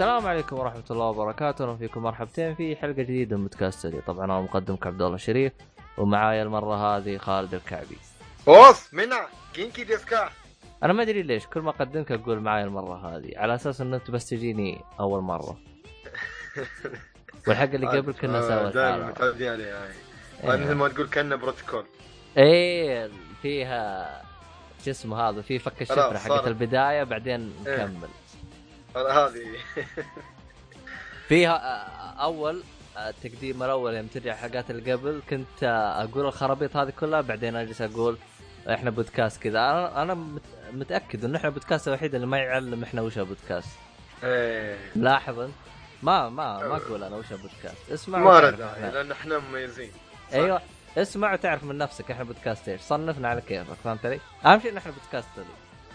السلام عليكم ورحمة الله وبركاته، أهلا فيكم مرحبتين في حلقة جديدة من بودكاست طبعا أنا مقدمك عبد الله الشريف ومعايا المرة هذه خالد الكعبي. بوس منا كينكي ديسكا أنا ما أدري ليش كل ما أقدمك أقول معايا المرة هذه على أساس إن أنت بس تجيني أول مرة. والحلقة اللي قبل كنا سوا دائما. متعودين عليها هاي إيه. مثل ما تقول كأنه بروتوكول إيه فيها شو اسمه هذا في فك الشفرة حقت. البداية بعدين إيه. نكمل. هذه. فيها آه، أول آه، التقديم الأول يوم ترجع حلقات اللي قبل كنت آه، أقول الخرابيط هذه كلها بعدين أجلس أقول إحنا بودكاست كذا. أنا أنا مت- متأكد إنه إحنا البودكاست الوحيد اللي ما يعلم إحنا وش بودكاست. إيه. لاحظ أنت؟ ما ما ما أقول أنا وش بودكاست. اسمع ما داعي إحنا- لأن إحنا مميزين. صح؟ أيوه. اسمع وتعرف من نفسك إحنا بودكاست إيش. صنفنا على كيفك فهمت علي؟ أهم شيء إن إحنا بودكاست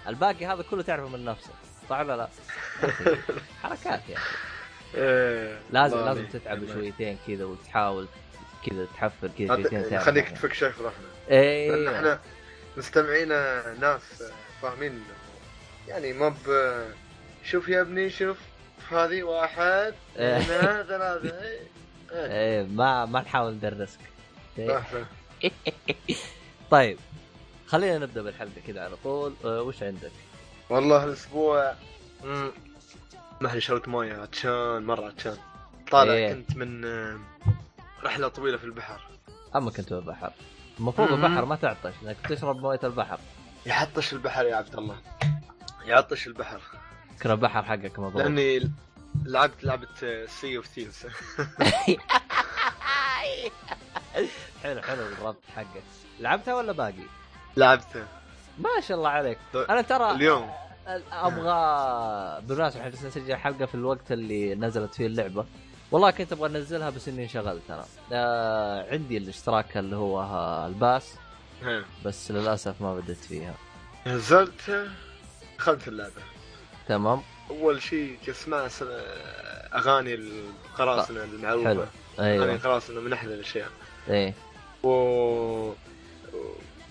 الباقي هذا كله تعرفه من نفسك. صح ولا لا؟ حركات يا أخي إيه لازم لازم. تتعب. شويتين كذا وتحاول كذا تحفر كذا شويتين خليك. تفك إحنا لأن إيه إحنا مستمعينا ناس فاهمين يعني ما ب شوف يا ابني شوف هذه واحد إيه. اثنين ثلاثة إيه. إيه. إيه ما ما نحاول ندرسك إيه. طيب خلينا نبدأ بالحلقة كذا على طول أه وش عندك؟ والله الأسبوع مم، ما أدري شربت موية عطشان مرة عطشان. طالع إيه. كنت من آه، رحلة طويلة في البحر. أما كنت بالبحر المفروض مم. البحر ما تعطش إنك تشرب موية البحر. يعطش البحر يا عبد الله. يعطش البحر. كنا البحر حقك مضروب لأني لعبت لعبة Sea of Thieves حلو حلو الربط حقك. لعبتها ولا باقي؟ لعبته ما شاء الله عليك. طيب، أنا ترى اليوم. أبغى بالمناسبة إحنا نسجل حلقه في الوقت اللي نزلت فيه اللعبة. والله كنت أبغى أنزلها بس إني انشغلت أنا آه عندي الاشتراك اللي هو ها- ال pass. بس للأسف ما بديت فيها. نزلت دخلت اللعبة. تمام. أول شيء تسمع س- أغاني القراصنة المعروفة. حلو. أغاني أيوه القراصنة من أحلى الأشياء. إيه. و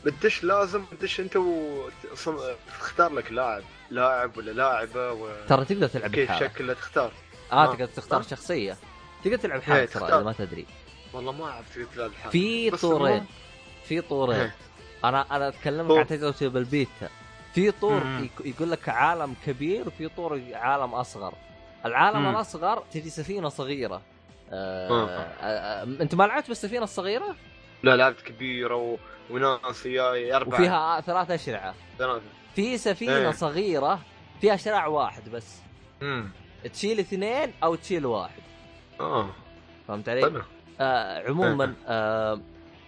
بتدش لازم تدش انت وتختار لك لاعب لاعب ولا لاعبة و... ترى تقدر تلعب كيف شكله تختار آه آه. تقدر تختار آه. شخصية تقدر تلعب حالك إيه، ترى تختار. إذا ما تدري والله ما أعرف تقدر تلعب حالك في طورين في طورين إيه. أنا أنا أتكلمك طور. عن تجربتي بالبيتا في طور يقول لك عالم كبير وفي طور عالم أصغر العالم مم. الأصغر تجي سفينة صغيرة آه آه. آه آه أنت ما لعبت بالسفينة الصغيرة لا لعبت كبيرة و... وناس وياي أربعة. وفيها ثلاث اشرعه ثلاثة. في سفينة إيه. صغيرة فيها شراع واحد بس. امم تشيل اثنين أو تشيل واحد. آه. فهمت علي؟ آه عموما آه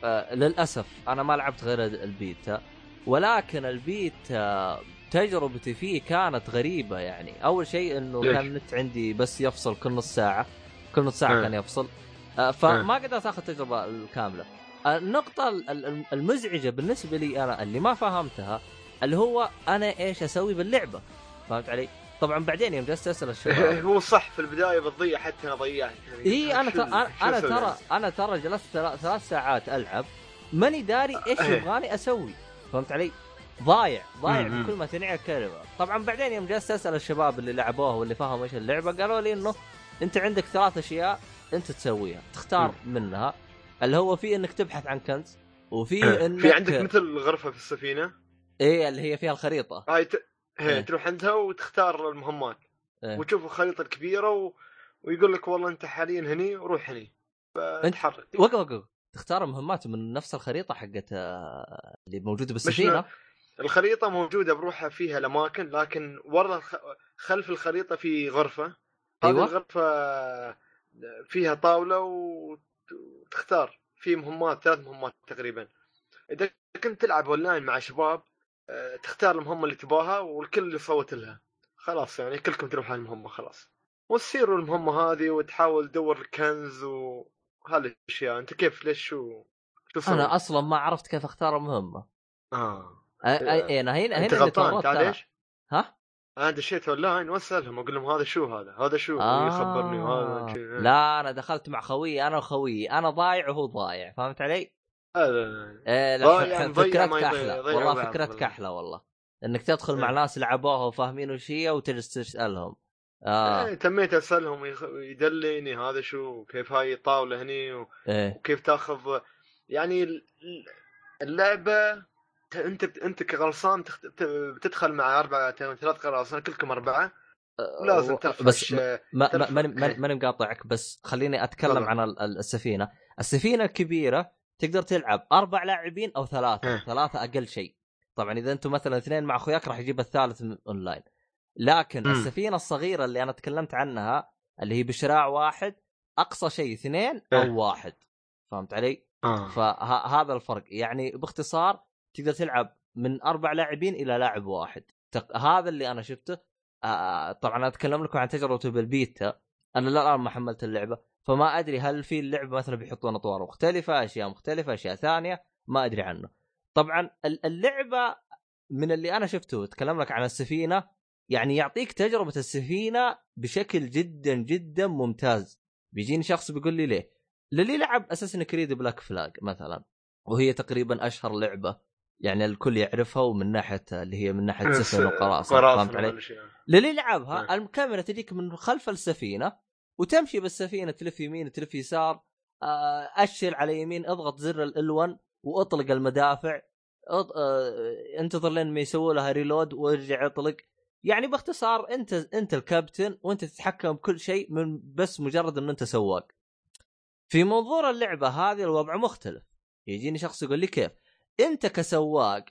آه للأسف أنا ما لعبت غير البيتا. ولكن البيتا تجربتي فيه كانت غريبة يعني. أول شيء إنه ليش؟ كان النت عندي بس يفصل كل نص ساعة. كل نص ساعة آه. كان يفصل. آه فما قدرت آخذ التجربة الكاملة. آه، النقطة ال- ال- المزعجة بالنسبة لي أنا اللي ما فهمتها اللي هو أنا إيش أسوي باللعبة فهمت علي؟ طبعا بعدين يوم جلست أسأل الشباب هو صح في البداية بتضيع حتى أنا ضيعت يعني اي أنا ترى أنا, أنا أسوي ترى يعني؟ أنا ترى جلست ثلا- ثلاث ساعات ألعب ماني داري إيش إيه. يبغاني أسوي فهمت علي؟ ضايع ضايع. بكل ما تنعي الكلمة طبعا بعدين يوم جلست أسأل الشباب اللي لعبوها واللي فهموا إيش اللعبة قالوا لي إنه أنت عندك ثلاث أشياء أنت تسويها تختار منها اللي هو في إنك تبحث عن كنز وفي إنك في عندك مثل غرفه في السفينة؟ إيه اللي هي فيها الخريطة. هاي ت... إيه. هي تروح عندها وتختار المهمات. إيه. وتشوف الخريطة الكبيرة و... ويقول لك والله أنت حاليا هني وروح هني. فتحرك. وقف وقف تختار مهمات من نفس الخريطة حقت آه، اللي موجودة بالسفينة. الخريطة موجودة بروحها فيها الأماكن لكن ورا الخ... خلف الخريطة في غرفة. هذه أيوة. الغرفة فيها طاولة وتختار في مهمات ثلاث مهمات تقريبا. إذا كنت تلعب أونلاين مع شباب آه، تختار المهمة اللي تباها والكل يصوت لها. خلاص يعني كلكم تروحوا على المهمة خلاص. وتصيروا المهمة هذه وتحاول تدور الكنز وهذه الأشياء. أنت كيف؟ ليش شو؟ شو؟ أنا أصلا ما عرفت كيف أختار المهمة. آه. أي- أي- أنا هنا هنا انت غلطان. أنا. إيش؟ ها؟ أنا دشيت أونلاين وأسألهم أقول لهم هذا شو هذا؟ هذا شو؟ آه. يخبرني وهذا شي. لا أنا دخلت مع خويي أنا وخويي أنا ضايع وهو ضايع فهمت علي؟ لا لا لا. إيه لا ما فكرتك أحلى والله فكرتك. أحلى والله إنك تدخل مع إيه. ناس لعبوها وفاهمين وش هي وتجلس تسألهم آه إيه، تميت أسألهم يدليني هذا شو كيف هاي الطاولة هني و- إيه وكيف تأخذ يعني ال- اللعبة انت انت كغلصان بتدخل مع أربعة ثلاث قراصنه كلكم أربعة لازم بس ما ما ماني ماني- مقاطعك بس خليني أتكلم. عن ال- ال- السفينة السفينة الكبيرة تقدر تلعب أربع لاعبين أو ثلاثة إيه. ثلاثة أقل شيء طبعا إذا أنتم مثلا اثنين مع أخوياك راح يجيب الثالث من أونلاين لكن مم. السفينة الصغيرة اللي أنا تكلمت عنها اللي هي بشراع واحد أقصى شيء اثنين أو إيه. واحد فهمت علي؟ آه. فهذا الفرق يعني باختصار تقدر تلعب من أربع لاعبين إلى لاعب واحد. تق... هذا اللي أنا شفته. آه طبعا أتكلم لكم عن تجربتي بالبيتا. أنا لا الان ما حملت اللعبة فما أدري هل في اللعبة مثلا بيحطون أطوار مختلفة أشياء مختلفة أشياء ثانية ما أدري عنه. طبعا ال- اللعبة من اللي أنا شفته أتكلم لك عن السفينة يعني يعطيك تجربة السفينة بشكل جدا جدا ممتاز. بيجيني شخص بيقول لي ليه؟ للي لعب Assassin's Creed Black Flag مثلا وهي تقريبا أشهر لعبة. يعني الكل يعرفها ومن ناحية اللي هي من ناحية سفن وقراصنة فهمت علي؟ للي لعبها نعم. الكاميرا تجيك من خلف السفينة وتمشي بالسفينة تلف يمين تلف يسار آه، اشر على يمين اضغط زر ال1 واطلق المدافع أط... آه، انتظر لين ما يسووا لها reload وارجع اطلق يعني باختصار انت انت الكابتن وانت تتحكم بكل شيء من بس مجرد ان انت سواق. في منظور اللعبة هذه الوضع مختلف. يجيني شخص يقول لي كيف؟ أنت كسواق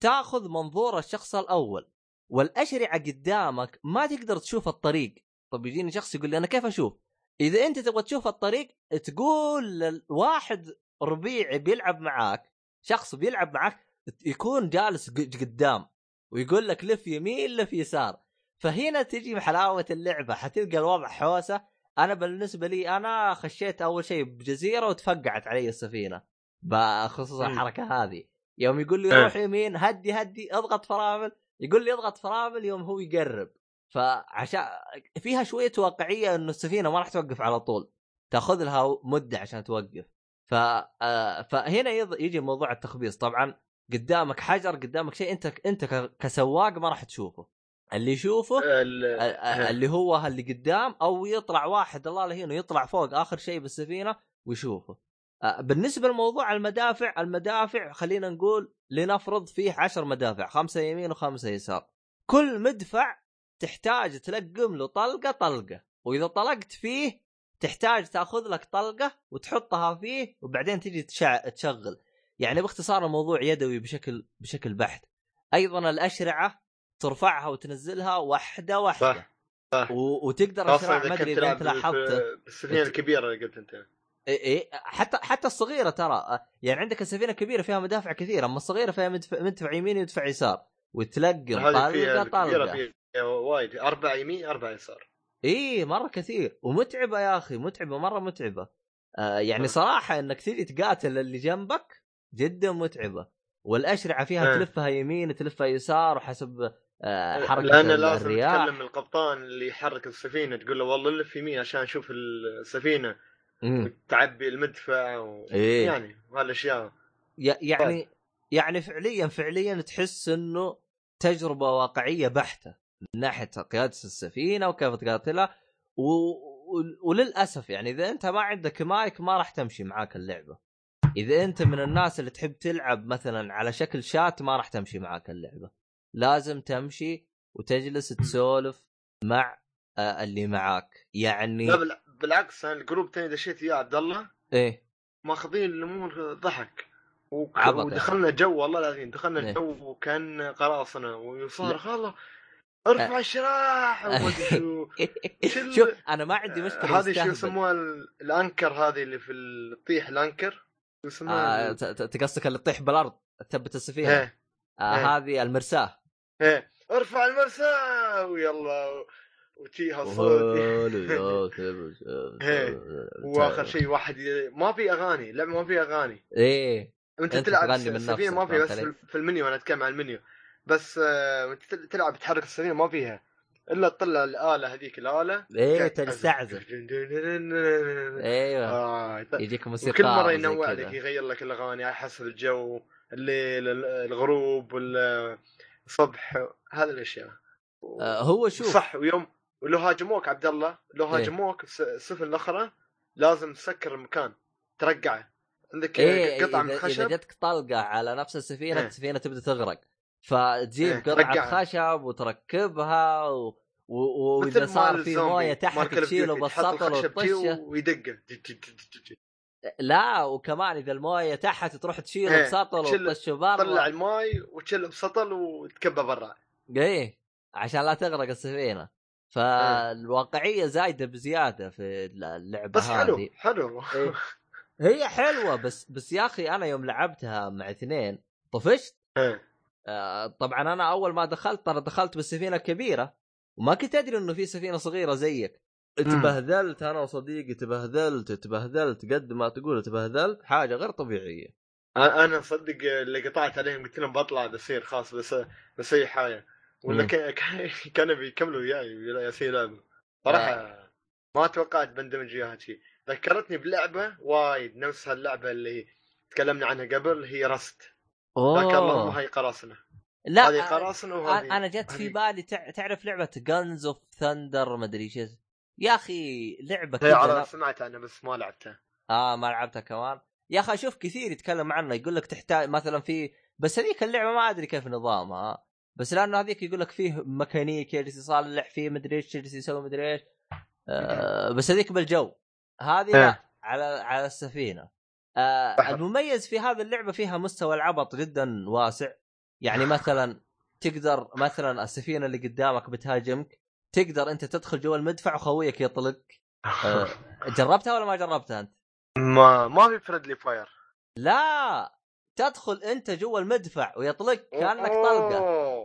تأخذ منظور الشخص الأول والأشرعة قدامك ما تقدر تشوف الطريق. طب يجيني شخص يقول لي أنا كيف أشوف؟ إذا أنت تبغى تشوف الطريق تقول لواحد ربيعي بيلعب معاك شخص بيلعب معاك يكون جالس قدام ويقول لك لف يمين لف يسار. فهنا تجي حلاوة اللعبة حتلقى الوضع حوسة. أنا بالنسبة لي أنا خشيت أول شيء بجزيرة وتفقعت علي السفينة. بخصوص. الحركة هذه. يوم يقول لي إيه. روح يمين هدي هدي اضغط فرامل. يقول لي اضغط فرامل يوم هو يقرب. فعشان فيها شوية واقعية إنه السفينة ما راح توقف على طول. تاخذ لها مدة عشان توقف. ف آه، فهنا يض- يجي موضوع التخبيص. طبعا قدامك حجر قدامك شيء أنت أنت كسواق ما راح تشوفه. اللي يشوفه ال- ال- اللي هو اللي قدام أو يطلع واحد الله يهينه يطلع فوق آخر شيء بالسفينة ويشوفه. آه، بالنسبة لموضوع المدافع المدافع خلينا نقول لنفرض فيه عشر مدافع خمسة يمين وخمسة يسار. كل مدفع تحتاج تلقم له طلقة طلقة وإذا طلقت فيه تحتاج تأخذ لك طلقة وتحطها فيه وبعدين تجي تشع... تشغل. يعني باختصار الموضوع يدوي بشكل بشكل بحت. أيضا الأشرعة ترفعها وتنزلها واحدة واحدة. صح صح. و... وتقدر إذا ما أدري إذا أنت لاحظت. في- بالسفينه الكبيرة اللي قلت أنت. إيه إيه حتى حتى الصغيرة ترى يعني عندك السفينة الكبيرة فيها مدافع كثيره أما الصغيرة فيها مدفع, مدفع يمين ومدفع يسار وتلقم طلقه فيها وايد أربع يمين أربع يسار إي مرة كثير ومتعبة يا أخي متعبة مرة متعبة آه يعني آه. صراحة إنك تجي تقاتل اللي جنبك جدا متعبة والأشرعة فيها آه. تلفها يمين تلفها يسار وحسب آه حركة لأن ال- لازم الرياح تكلم القبطان اللي يحرك السفينة تقول له والله لف يمين عشان أشوف السفينة. تعبي المدفع و... إيه. يعني هالأشياء. يعني يعني فعليا فعليا تحس إنه تجربة واقعية بحتة من ناحية قيادة السفينة وكيف تقاتلها و... وللأسف يعني إذا أنت ما عندك مايك ما راح تمشي معاك اللعبة. إذا أنت من الناس اللي تحب تلعب مثلا على شكل شات ما راح تمشي معاك اللعبة. لازم تمشي وتجلس تسولف مع آه، اللي معاك. يعني لا. بالعكس أنا الجروب الثاني دشيت فيه عبد الله. إيه؟ ماخذين الأمور ضحك. وك... يا ودخلنا جو والله العظيم دخلنا إيه. جو وكان قراصنه وصار الله ارفع الشراع وما أدري شو. شو شوف أنا ما عندي مشكلة هذه شو. يسموها ال- الأنكر هذه اللي في ال- تطيح الانكر آه يسموها ت- تقصدك اللي تطيح بالأرض تثبت السفينة. إيه. آه إيه. هذه المرساة. إيه. ارفع المرساة ويلا. وتيها صوت. وآخر شيء واحد ي- ما في أغاني اللعبه ما في أغاني. إيه. أنت, أنت تلعب السفينه ما في بس؟ في- المنيو أنا أتكلم عن المنيو. بس آه، انت تل- تلعب تحرك السفينة ما فيها. إلا تطلع الآلة هذيك الآلة. إيه تعزف. تستعزف أيوه. آه، يجيك موسيقى وكل مرة ينوع. لك يغير لك الأغاني على حسب الجو الليل ال- الغروب الصبح هذه الأشياء. آه هو شوف. صح ويوم ولو هاجموك عبد الله لو إيه. هاجموك الس- السفن الأخرى لازم تسكر المكان ترقعه عندك إيه قطعه من اذا, خشب جتك طلقة على نفس السفينة إيه. السفينة تبدأ تغرق فتجيب إيه، قطعة. خشب وتركبها و... و... وإذا صار في موية تحت تشيله بالسطل وتطشه ويدقه. لا وكمان إذا الموية تحت تروح تشيله إيه، بسطل وتطشه برا طلع الماي وتشيله بسطل وتكبه برا إيه عشان لا تغرق السفينة فالواقعية زايدة بزيادة في اللعبة بس هذه. حلو. حلو إيه. هي حلوة بس بس يا أخي أنا يوم لعبتها مع اثنين طفشت. إيه. آه، طبعا أنا أول ما دخلت ترى دخلت بالسفينة الكبيره وما كنت أدري إنه في سفينة صغيرة زيك. تبهذلت أنا وصديقي تبهذلت تبهذلت قد ما تقول تبهذلت حاجة غير طبيعية. أنا صدق اللي قطعت عليهم قلت لهم بطلع بصير خلاص بس بسوي حاجة. ولا كانوا بيكملوا وياي يسوي لعبه صراحة ما توقعت بندمج وياها شيء ذكرتني بلعبة وايد نفس هاللعبة اللي تكلمنا عنها قبل هي Rust ذاك اللهم هاي قراصنة. لا هذه قراصنة آه، وهذه أنا جت في بالي تع- تعرف لعبة Guns of Thunder مدري إيش اسم- يا أخي لعبة هي كذا سمعت عنها بس ما لعبتها. آه ما لعبتها كمان. يا أخي أشوف كثير يتكلم عنها يقول لك تحتاج مثلا في بس هذيك اللعبة ما أدري كيف نظامها. بس لأنه هذيك يقول لك فيه ميكانيك يجلس يصلح فيه مدري إيش يجلس يسوي مدري إيش آه بس هذيك بالجو هذه لا إيه. على على السفينة آه. المميز في هذه اللعبة فيها مستوى العبط جدا واسع يعني مثلا تقدر مثلا السفينة اللي قدامك بتهاجمك تقدر أنت تدخل جوا المدفع وخويك يطلق آه جربتها ولا ما جربتها أنت؟ ما ما في فريندلي فاير لا تدخل أنت جوا المدفع ويطلق كأنك طلقة.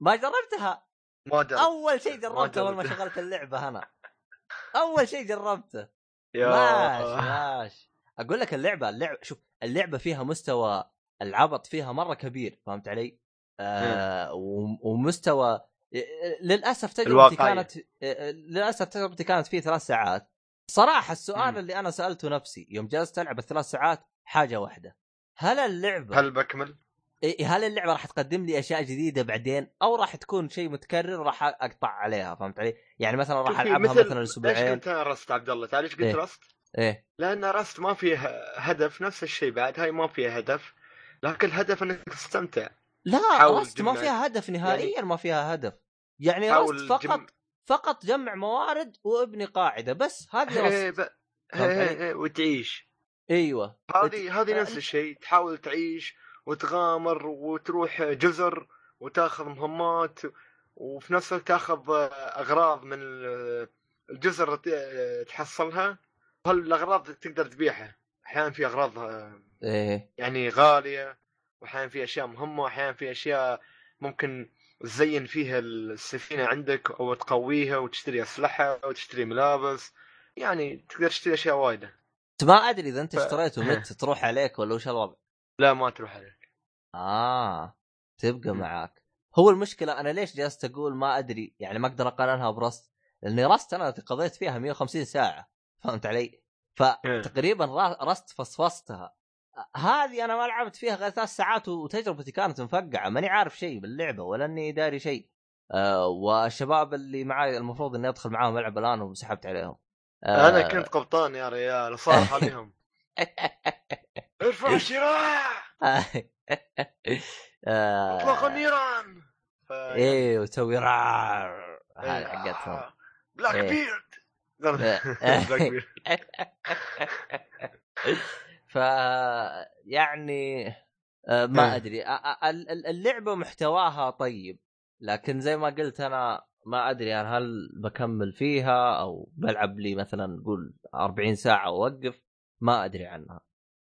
ما جربتها ما جربت أول شيء جربته أول ما. شغلت اللعبة أنا أول شيء جربته يا ماشي ماشي أقول لك اللعبة اللعبه شوف اللعبة فيها مستوى العبط فيها مرة كبير فهمت علي؟ آه وم- ومستوى للأسف تجربتي الواقعية. كانت آه، للأسف تجربتي كانت فيه ثلاث ساعات صراحة السؤال مم. اللي أنا سألته نفسي يوم جلست ألعب الثلاث ساعات حاجة واحدة هل اللعبة هل بكمل؟ إيه، هل اللعبة راح تقدم لي أشياء جديدة بعدين؟ أو راح تكون شيء متكرر راح أقطع عليها فهمت علي؟ يعني مثلا راح ألعبها مثل- مثلا ليش أسبوعين قلت أنا رست عبد الله؟ تعرف ليش قلت إيه. رست؟ إيه. لأن رست ما فيها هدف نفس الشيء بعد هاي ما فيها هدف. لكن الهدف إنك تستمتع. لا رست ما فيها هدف نهائيا ما فيها هدف. يعني رست فقط جم- فقط جمع موارد وابني قاعدة بس. هذه رست. ب... وتعيش. أيوه. هذه هذه نفس الشيء تحاول تعيش وتغامر وتروح جزر وتاخذ مهمات وفي نفس الوقت تاخذ أغراض من ال- الجزر تحصلها. هالاغراض تقدر تبيعها؟ أحيانا في أغراض إيه. يعني غالية وأحيانا في أشياء مهمة وأحيانا في أشياء ممكن تزين فيها السفينة عندك أو تقويها وتشتري أسلحة وتشتري ملابس. يعني تقدر تشتري أشياء وايدة. ما أدري إذا أنت ف- اشتريته مت تروح عليك ولا وش الوضع؟ لا ما تروح عليك. آه تبقى مم. معاك. هو المشكلة أنا ليش جالس أقول ما أدري يعني ما أقدر أقارنها برست لأني رست أنا قضيت فيها 150 ساعة فهمت علي؟ فتقريبا را- رست فصفصتها. هذه أنا ما لعبت فيها غير ثلاث ساعات وتجربتي كانت مفقعة ماني عارف شيء باللعبة ولا إني داري شيء. آه والشباب اللي معي المفروض إني أدخل معاهم ألعب الآن وسحبت عليهم. آه. أنا كنت قبطان يا ريال صار عليهم ارفع الشراع! اطلق آه. النيران. إيه وتسوي رع هذه إيه، حقتهم Black إيه. beard إيه. Blackbeard ف يعني آه، ما إيه. أدري. ال- ال- اللعبة محتواها طيب لكن زي ما قلت أنا ما أدري أنا هل بكمل فيها أو بلعب لي مثلا نقول 40 ساعة وأوقف؟ ما أدري عنها.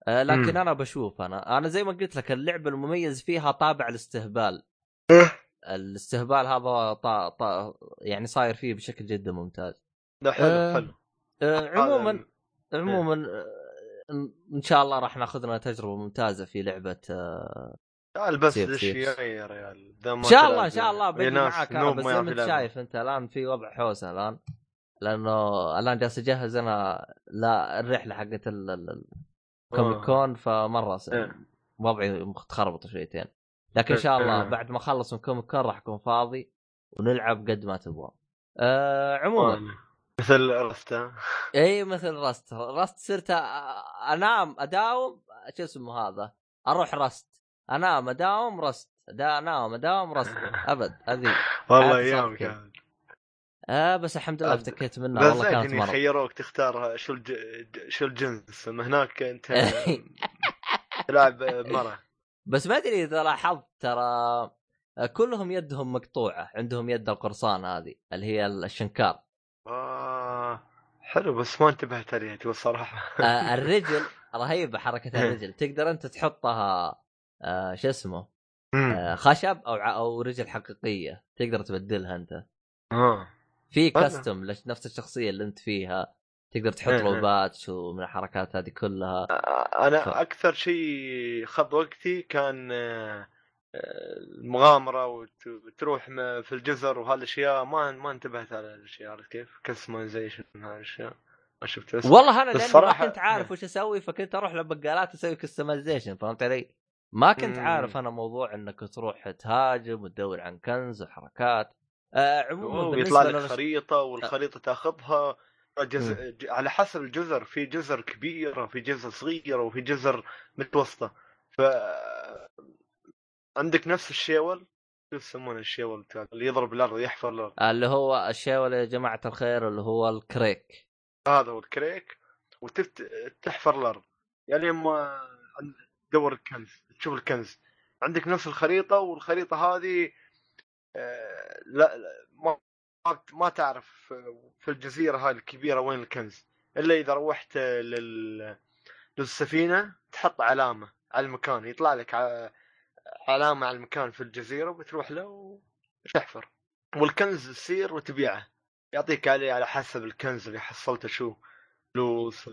لكن مم. أنا بشوف أنا أنا زي ما قلت لك اللعبة المميز فيها طابع الاستهبال إيه. الاستهبال هذا طا... طا... يعني صاير فيه بشكل جدا ممتاز لا حلو آه، حلو آه، عموما هذا- عموما آه، ان شاء الله راح ناخذ لنا تجربة ممتازة في لعبة آه، تعال بس سيب دش سيب. وياي يا ريال إن شاء الله إن شاء الله بجي ناس معاك نوب بس ما زي يعرف ما انت. شايف أنت الآن في وضع حوسة الآن لأنه الآن جالس أجهز أنا لا الرحلة حقت ال- ال Comic آه. Con فمرة س- إيه. وضعي متخربط شويتين. لكن إن إيه، شاء الله إيه. بعد ما أخلص من Comic Con راح أكون فاضي ونلعب قد ما تبغى آه عموما. مثل Rust اي مثل Rust Rust صرت أنام أداوم شو اسمه هذا؟ أروح Rust أنام أداوم Rust دا أنام أداوم Rust أبد هذه والله أيام كانت آه بس الحمد لله افتكيت منها والله كانت مرة. خيروك تختار شو الج... شو الجنس. هناك انت تلعب مرة. بس ما أدري إذا لاحظت ترى كلهم يدهم مقطوعة. عندهم يد القرصان هذه اللي هي الشنكار. آه حلو بس ما انتبهت عليها الصراحه آه الرجل رهيبة حركة إيه. الرجل. تقدر أنت تحطها آه شو اسمه؟ آه خشب أو أو رجل حقيقية. تقدر تبدلها أنت. آه. في custom لنفس الشخصية اللي أنت فيها. تقدر تحط له إيه. patch ومن الحركات هذه كلها. آه، أنا ف... أكثر شيء خذ وقتي كان آه، المغامرة وتروح في الجزر وهالأشياء. ما ما انتبهت على الأشياء عرفت كيف؟ customization هالأشياء. ما شفت بس. والله أنا لأني ما كنت عارف وش أسوي فكنت أروح للبقالات أسوي customization فهمت علي؟ ما كنت عارف أنا موضوع إنك تروح تهاجم وتدور عن كنز وحركات. آه عموما يطلع لك خريطة والخريطة تاخذها جز... على حسب الجزر في جزر كبيرة وفي جزر صغيرة وفي جزر متوسطة. ف عندك نفس الشيول؟ شو يسمونه الشيول؟ اللي يضرب الأرض يحفر الأرض اللي هو الشيول يا جماعة الخير اللي هو الكريك. هذا هو الكريك وتحفر الأرض. يعني اما تدور الكنز تشوف الكنز. عندك نفس الخريطة والخريطة هذه آه لا, لا ما ما تعرف في الجزيرة هاي الكبيرة وين الكنز. إلا إذا روحت لل للسفينة تحط علامة على المكان يطلع لك علامة على المكان في الجزيرة وبتروح له وتحفر. والكنز تصير وتبيعه. يعطيك عليه على حسب الكنز اللي حصلته شو فلوس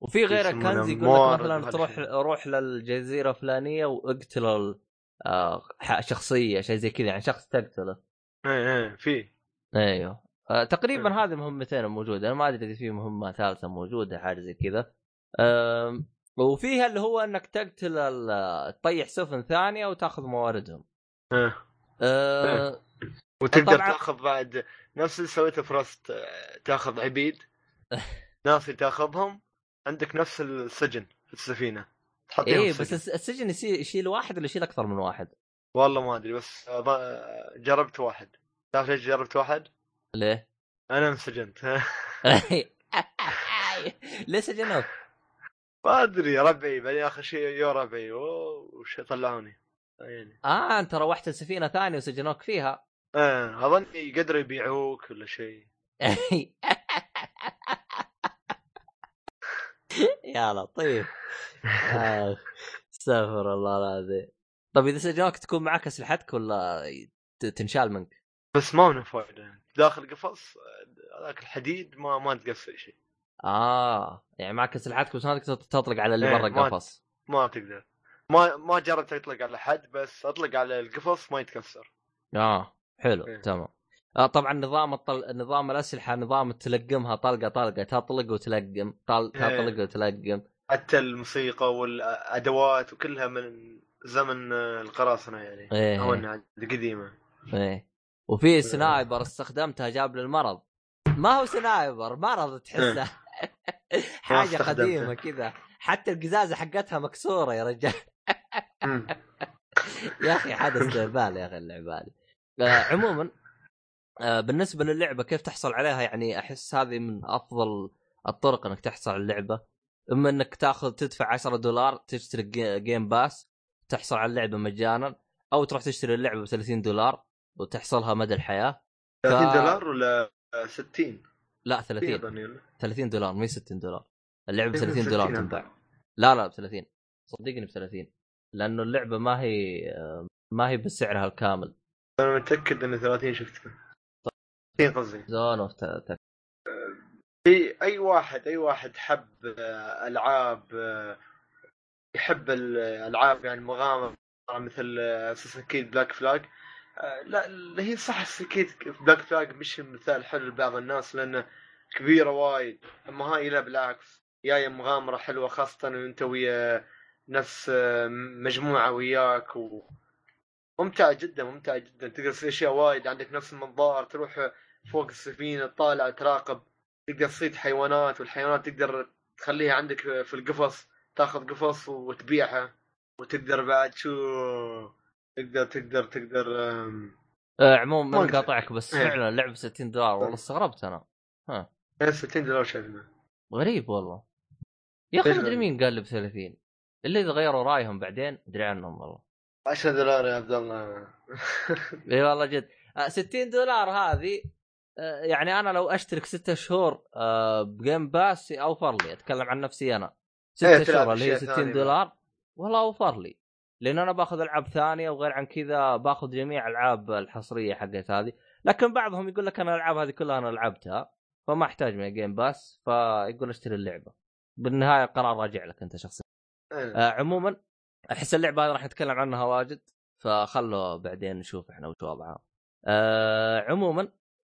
وفي غير الكنز يقول لك مثلا تروح روح للجزيرة الفلانية وإقتل آه شخصية شيء زي كذا يعني شخص تقتله إيه إيه في. أيوه. آه تقريبا إيه. هذه مهمتين موجودة. أنا ما أدري إذا في مهمة ثالثة موجودة حاجة زي كذا. وفيها اللي هو إنك تقتل تطيح سفن ثانية وتأخذ مواردهم. آه, آه وتقدر. تأخذ بعد. نفس اللي سويته في رست تأخذ عبيد. ناس تأخذهم عندك نفس السجن في السفينة. إيه بس السجن يشيل واحد ولا يشيل أكثر من واحد؟ والله ما أدري بس جربت واحد تعرف ليش جربت واحد؟ ليه؟ أنا انسجنت ليه سجنوك؟ ما أدري ربعي بعدين آخر شيء يا ربعي وش طلعوني يعني. آه أنت روحت السفينة ثانية وسجنوك فيها إيه اظن يقدروا يبيعوك ولا شيء يا لطيف. استغفر الله العظيم. طيب إذا سجنوك تكون معك أسلحتك ولا تنشال منك؟ بس ما هو فائده داخل قفص هذاك الحديد ما ما تقفل شيء. آه يعني معك أسلحتك بس ما تقدر تطلق على اللي برا القفص. ما تقدر. ما ما جربت اطلق على حد بس أطلق على القفص ما يتكسر. آه حلو إيه. تمام. آه طبعا نظام الطل... نظام الأسلحة نظام تلقمها طلقة طلقة تطلق وتلقم طل... إيه. تطلق وتلقم. حتى الموسيقى والأدوات وكلها من زمن القراصنة يعني إيه أو القديمه إيه. وفي إيه. sniper استخدمتها جاب للمرض ما هو sniper مرض تحسه. حاجة قديمة كذا. حتى القزازة حقتها مكسورة يا رجال. يا أخي هذا استهبال يا أخي اللعبه هذه آه، عموما آه، بالنسبة للعبة كيف تحصل عليها؟ يعني أحس هذه من أفضل الطرق إنك تحصل على اللعبة. إما إنك تأخذ تدفع 10 دولار تشتري جيم باس تحصل على اللعبة مجانا أو تروح تشتري اللعبة ب 30 دولار وتحصلها مدى الحياة. 30 ف... دولار ولا 60 لا 30 30 دولار مو 60 دولار. اللعبة ب 30 دولار تنباع لا لا ب 30 صدقني ب 30 لأنه اللعبة ما هي ما هي بسعرها الكامل. أنا متأكد إن 30 شفتها. 30 قصدي. زون أوف في أي واحد أي واحد حب ألعاب يحب الالعاب يعني مغامرة مثل Assassin's Creed Black Flag لا هي صح أكيد بلاك فلاج مش مثال حلو لبعض الناس لأنه كبيرة وايد. أما هاي لا بالعكس جاية مغامرة حلوة خاصة انت ويا نفس مجموعة وياك و... ممتعة جدا ممتعة جدا. تقدر تسوي أشياء وايد عندك نفس المنظار تروح فوق السفينة طالع تراقب تقدر تصيد حيوانات والحيوانات تقدر تخليها عندك في القفص تاخذ قفص وتبيعها وتقدر بعد شو تقدر تقدر تقدر آه عموما ما قاطعك بس إيه. فعلا لعبة 60 دولار والله استغربت أنا. ها. 60 دولار شايفنا غريب والله. يا أخي مدري مين قال لي ب 30 اللي إذا غيروا رأيهم بعدين أدري عنهم والله. 10 دولار يا عبد الله. إي والله جد. 60 آه، دولار هذه يعني أنا لو أشترك ستة شهور آه، بجيم باس أوفر لي. أتكلم عن نفسي أنا. ستة إيه، شهور اللي هي 60 دولار والله أوفر لي. لأن أنا باخذ ألعاب ثانية وغير عن كذا باخذ جميع ألعاب الحصرية حقت هذه. لكن بعضهم يقول لك أنا الألعاب هذه كلها أنا لعبتها فما أحتاج من Game Pass فيقول اشتري اللعبة. بالنهاية قرار راجع لك أنت شخصيا. إيه. آه عموما أحس اللعبة هذه راح نتكلم عنها واجد فخلوا بعدين نشوف إحنا وش وضعها. آه عموما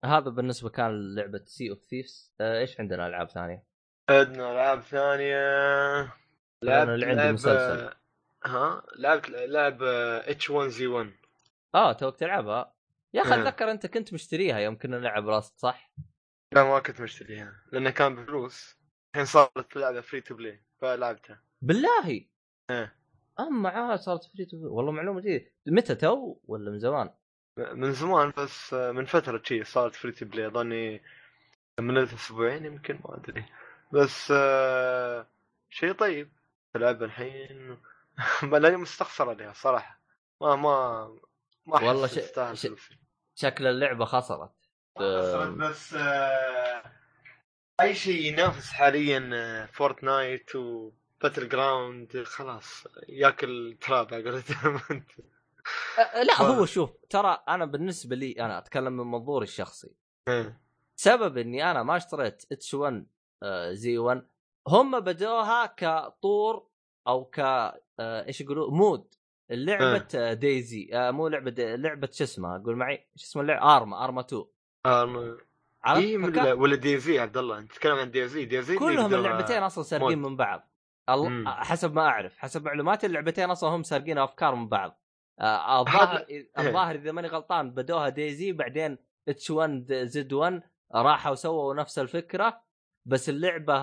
هذا بالنسبة كان لعبة Sea of Thieves إيش عندنا ألعاب ثانية؟ عندنا ألعاب ثانية. لعبت اللي عندي مسلسل. ها؟ لعبت لعب H1Z1 آه توك تلعبها. يا أخي أتذكر أنت كنت مشتريها يوم كنا نلعب Rust صح؟ لا ما كنت مشتريها لأنها كان بفلوس. الحين صارت لعبة free to play فلعبتها. بالله؟ إيه. أما عاد صارت free to play والله معلومة جديدة. متى تو؟ ولا من زمان؟ من زمان بس من فترة شي صارت free to play أظني من أسبوعين يمكن ما أدري. بس آه شيء طيب. تلعب الحين؟ لاني مستخسر عليها صراحة. ما ما ما والله ش... ش... شكل اللعبة خسرت. خسرت بس آه أي شيء ينافس حاليا Fortnite و Battleground خلاص ياكل تراب على قولتهم لا هو شوف ترى أنا بالنسبة لي أنا أتكلم من منظوري الشخصي. سبب إني أنا ما اشتريت H1Z1 هم بدوها كطور أو ك إيش يقولوا mod. لعبه DayZ مو لعبة دي... لعبة شو اسمها؟ قول معي إيش اسمه اللعبة؟ Arma Arma 2 Arma. إي فكا... ولا دي عبد الله أنت تتكلم عن DayZ DayZ كلهم اللعبتين أصلا سارقين من بعض. حسب ما أعرف حسب معلوماتي اللعبتين أصلا هم سارقين أفكار من بعض. الظاهر الظاهر إذا ماني غلطان بدوها DayZ بعدين H1Z1 راحوا سووا نفس الفكرة بس اللعبة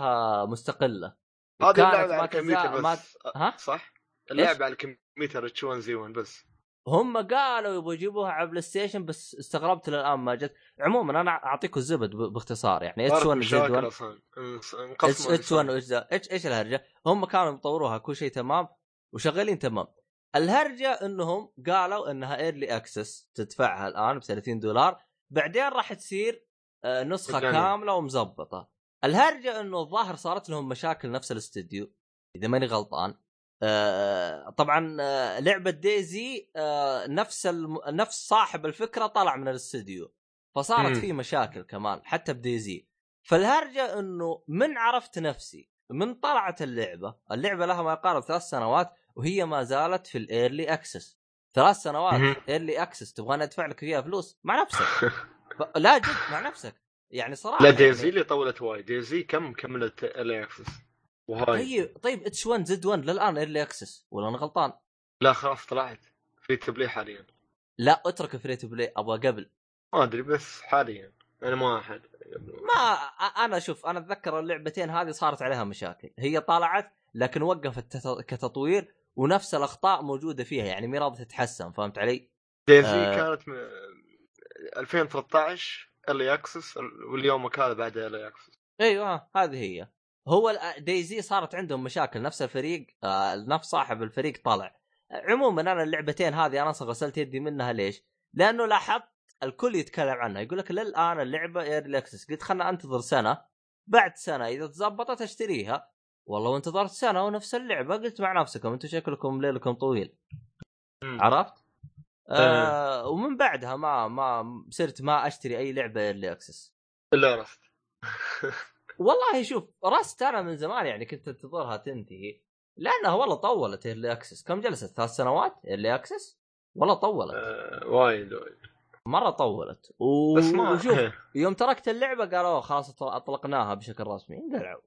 مستقلة. هذه اللعبة على الكمبيوتر بس. ما... ها؟ صح؟ اللعبة على الكمبيوتر H1Z1 بس. هم قالوا يبغوا يجيبوها على PlayStation بس استغربت للآن ما جت. عموما أنا أعطيكم الزبد باختصار يعني. اتش 1 زد 1 اتش 1 إيش إيش الهرجة؟ هم كانوا مطوروها كل شيء تمام وشغالين تمام. الهرجة انهم قالوا انها early access تدفعها الان ب 30 دولار. بعدين راح تصير آه، نسخة كاملة ومزبطة. الهرجة انه الظاهر صارت لهم مشاكل نفس الاستديو اذا ماني غلطان. آه، طبعا آه، لعبة DayZ نفس الم... نفس صاحب الفكرة طلع من الاستديو. فصارت في مشاكل كمان حتى ب DayZ. فالهرجة انه من عرفت نفسي من طلعت اللعبة اللعبة لها ما يقارب ثلاث سنوات وهي ما زالت في ال early access ثلاث سنوات early access تبغاني أدفع لك فيها فلوس؟ مع نفسك. ف... لا جد مع نفسك. يعني صراحة لا DayZ يعني... اللي طولت وايد. DayZ كم كملت early access وهاي طيب طيب H1Z1 للآن early access ولا أنا غلطان؟ لا خلاص طلعت. free to play حاليا. لا اترك free to play أبغى قبل. ما أدري بس حاليا. أنا ما أحد. ما أنا شوف أنا أتذكر اللعبتين هذه صارت عليها مشاكل. هي طلعت لكن وقفت كتطوير. ونفس الأخطاء موجودة فيها يعني مي راضيه تتحسن فهمت علي؟ DayZ آه. كانت م... 2013 early access واليوم هذا بعد early access أيوه هذه هي. هو DayZ صارت عندهم مشاكل نفس الفريق آه نفس صاحب الفريق طلع عموما أنا اللعبتين هذه أنا غسلت يدي منها ليش؟ لأنه لاحظت الكل يتكلم عنها يقول لك للآن اللعبة early access قلت خلنا أنتظر سنة بعد سنة إذا تظبطت أشتريها. والله وانتظرت سنه ونفس اللعبة قلت مع نفسكم أنتم شكلكم ليلكم طويل. عرفت؟ آه ومن بعدها ما ما صرت ما أشتري أي لعبة early access. إلا Rust والله شوف Rust أنا من زمان يعني كنت أنتظرها تنتهي لأنها والله طولت early access. كم جلست؟ ثلاث سنوات early access؟ والله طولت. آه وايد وايد. مرة طولت. و... بس ما وشوف يوم تركت اللعبة قالوا خلاص أطلقناها بشكل رسمي انقلعوا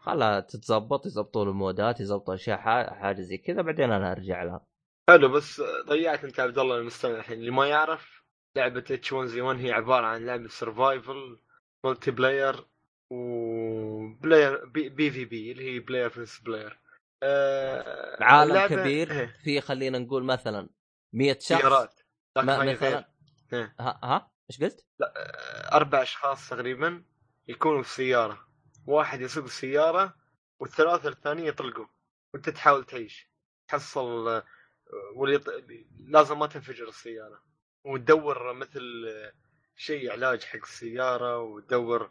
خلها تتظبط يظبطوا المودات يظبطوا أشياء حاجة زي كذا بعدين أنا أرجع لها. حلو بس ضيعت أنت عبد الله المستمع الحين. اللي ما يعرف لعبة H1Z1 هي عبارة عن لعبة survival multiplayer و player P, PvP اللي هي player versus player آه عالم كبير إيه. في خلينا نقول مثلا 100 شخص. سيارات مثلا. إيه. ها ها؟ إيش قلت؟ لا آه، أربع أشخاص تقريبا يكونوا في سياره واحد يسوق السيارة والثلاثة الثانيين يطلقوا وأنت تحاول تعيش. تحصل وليط... لازم ما تنفجر السيارة. وتدور مثل شيء علاج حق السيارة وتدور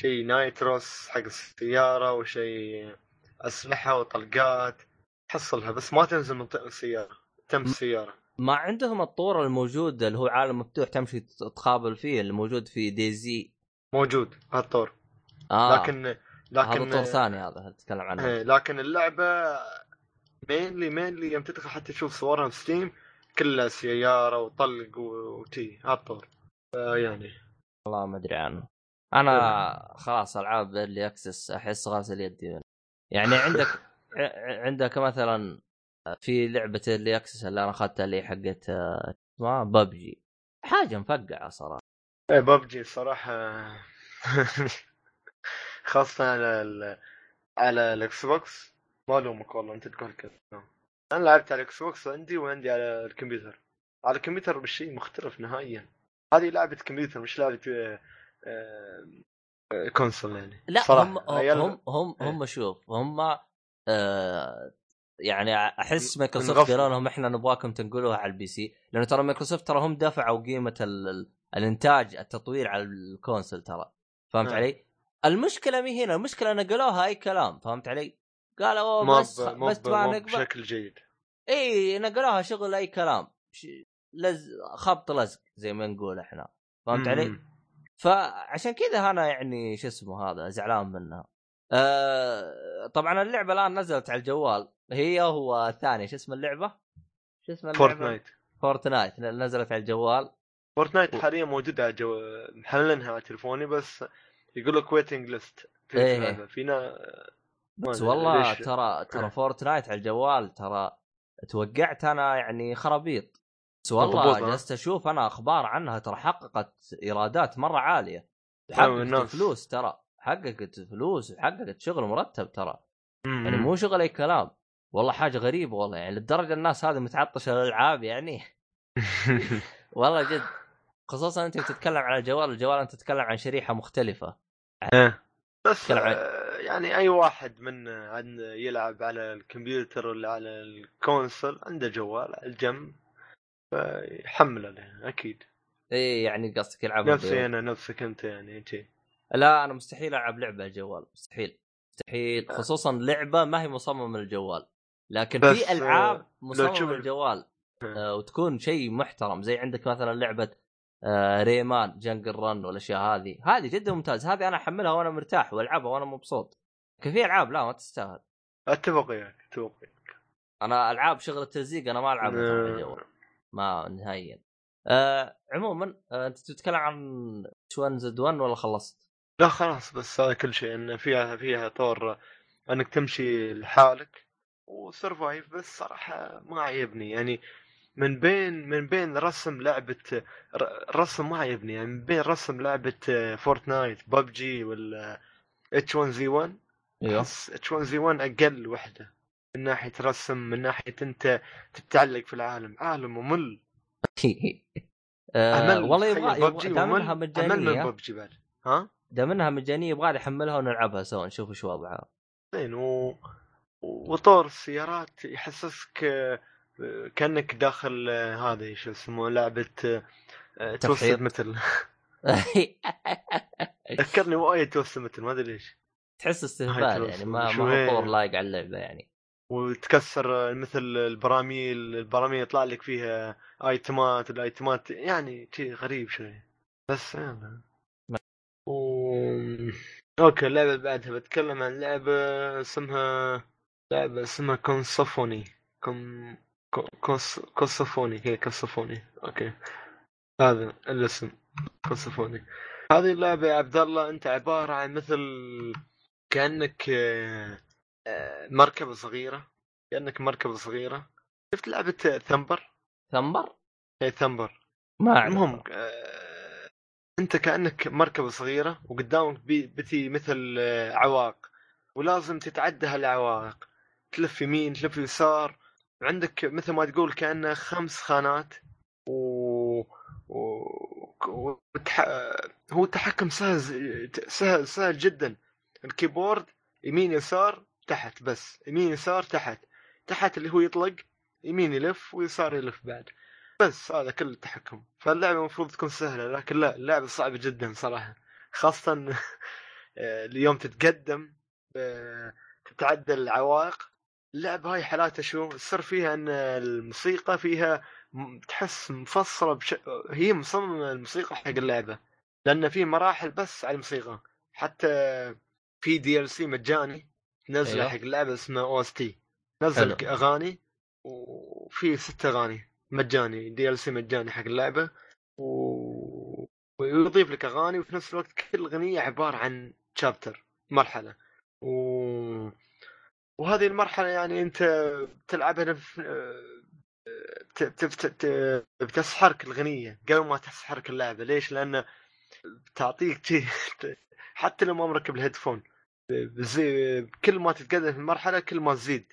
شيء نايتروس حق السيارة وشيء أسلحة وطلقات. تحصلها بس ما تنزل من السياره تم السيارة. ما عندهم الطور الموجود اللي هو عالم مفتوح تمشي تقابل فيه اللي موجود في DayZ موجود هالطور. آه. لكن لكن هذا طور ثاني هذا تتكلم عنه؟ إيه لكن اللعبة mainly mainly يوم تدخل حتى تشوف صورها في Steam كلها سيارة وطلق وتي. هالطور يعني. والله ما أدري عنه. أنا خلاص ألعاب early access أحس غاز اليد. يعني عندك عندك مثلا في لعبة early access اللي أنا أخذتها اللي حقت اسمها ببجي حاجة مفقعة صراحة. إيه ببجي صراحة. خاصة على ال... على ال Xbox ما ألومك والله أنت تقول كذا. أنا لعبت على ال Xbox عندي وعندي على الكمبيوتر. على الكمبيوتر بالشيء مختلف نهائيا. هذه لعبة كمبيوتر مش لعبة آه، آه، console يعني. لا صراحة. هم هم هم, هم شوف هم آه يعني أحس مايكروسوفت قالوا لهم إحنا نبغاكم تنقلوها على ال PC لأنه ترى مايكروسوفت ترى هم دفعوا قيمة ال... الإنتاج التطوير على ال console ترى. فهمت آه. علي؟ المشكلة مي هنا المشكلة نقلوها اي كلام فهمت علي؟ قالوا بس ب... بس تبغى نقبل بشكل جيد إي نقلوها شغل أي كلام لز خبط لزق زي ما نقول إحنا فهمت علي؟ فعشان كذا أنا يعني شو اسمه هذا زعلان منها. أه طبعا اللعبة الآن نزلت على الجوال هي هو الثاني شو اسم اللعبة؟ شو اسم اللعبة؟ Fortnite Fortnite نزلت على الجوال Fortnite حاليا موجودة على الجو محللنها على تلفوني بس يقول لك waiting list إيه. فينا بس والله ترى ترى فورتنايت على الجوال ترى توقعت أنا يعني خرابيط. بس والله جلست أشوف أنا أخبار عنها ترى حققت إيرادات مرة عالية. حققت فلوس ترى حققت فلوس وحققت شغل مرتب ترى. يعني مو شغل أي كلام. والله حاجة غريبة والله يعني للدرجة الناس هذه متعطشة الالعاب يعني. والله جد. خصوصا أنت تتكلم على الجوال الجوال أنت تتكلم عن شريحة مختلفة. إيه بس. آه، يعني أي واحد من يلعب على الكمبيوتر ولا على الكونسول عنده جوال على الجنب فيحمله له أكيد. إيه يعني قصدك يلعب نفسي أنا نفسك أنت يعني أنت. لا أنا مستحيل ألعب لعبة على الجوال مستحيل. مستحيل آه. خصوصا لعبة ما هي مصممة للجوال. لكن في ألعاب آه، مصممة للجوال آه وتكون شيء محترم زي عندك مثلا لعبة آه ريمان جنجل رن والأشياء هذه. هذه جدا ممتاز هذه أنا أحملها وأنا مرتاح وألعبها وأنا مبسوط. لكن في ألعاب لا ما تستاهل. أتفق وياك أتفق وياك أنا ألعاب شغل التلزيق أنا ما العبها ما نهائيا. آه عموما آه أنت تتكلم عن 1 زد 1 ولا خلصت؟ لا خلاص بس هذا كل شيء. إن فيها فيها طور إنك تمشي لحالك. وسرفايف بس صراحة ما عجبني يعني من بين من بين رسم لعبة رسم ما عجبني يعني من بين رسم لعبة فورتنايت ببجي ولا اتش 1 زي 1 أحس اتش 1 زي 1 أقل وحدة من ناحية رسم من ناحية أنت تتعلق في العالم. عالم ممل. آه والله يبغى دام إنها مجانية. من ببجي بعد. ها؟ دام إنها مجانية يبغى لي أحملها ونلعبها سوا نشوف إيش وضعها. زين و... وطور السيارات يحسسك آه، كأنك داخل آه، هذه شو اسمه لعبة آه، Twisted Metal. ذكرني وايد Twisted Metal ما أدري ليش. تحس استهبال يعني ما ما هو طور لايق على اللعبة يعني. وتكسر مثل البراميل البراميل يطلع لك فيها آيتمات الآيتمات يعني شيء غريب شوي. بس يعني و... okay اللعبة اللي بعدها بتكلم عن لعبة اسمها لعبة اسمها Cosmophony. كون كونس... Cosmophony هي Cosmophony okay. هذا الاسم. Cosmophony هذه اللعبة يا عبد الله أنت عبارة عن مثل كأنك آه، مركبة صغيرة. كأنك مركبة صغيرة. شفت لعبة Thumper؟ Thumper؟ اي Thumper. ما أعرف. المهم آه، أنت كأنك مركبة صغيرة وقدامك بتي مثل آه، عوائق. ولازم تتعدى هالعوائق. تلف يمين تلف يسار. وعندك مثل ما تقول كأنه خمس خانات و, و... وتح... هو التحكم سهل سهل سهل جدا. الكيبورد يمين يسار تحت بس يمين يسار تحت. تحت اللي هو يطلق يمين يلف ويسار يلف بعد. بس هذا كل التحكم. فاللعبة المفروض تكون سهلة لكن لا اللعبة صعبة جدا صراحة. خاصة اليوم تتقدم آه، تتعدى العوائق. اللعبه هاي حالاتها شو السر فيها إن الموسيقى فيها تحس مفصلة بش... هي مصممة الموسيقى حق اللعبة. لأن في مراحل بس على الموسيقى. حتى في دي ال سي مجاني نزل أيوه. حق اللعبه اسمه OST نزل حلو. أغاني وفي ست أغاني مجاني DLC مجاني حق اللعبة. و... ويضيف لك أغاني وفي نفس الوقت كل أغنية عبارة عن chapter مرحلة. و... وهذه المرحلة يعني أنت بتلعبها. بتسحرك الغنية قبل ما تسحرك اللعبه ليش؟ لأن تعطيك شي... حتى لو ما مركب ال headphone كل ما تتقدم في المرحلة كل ما تزيد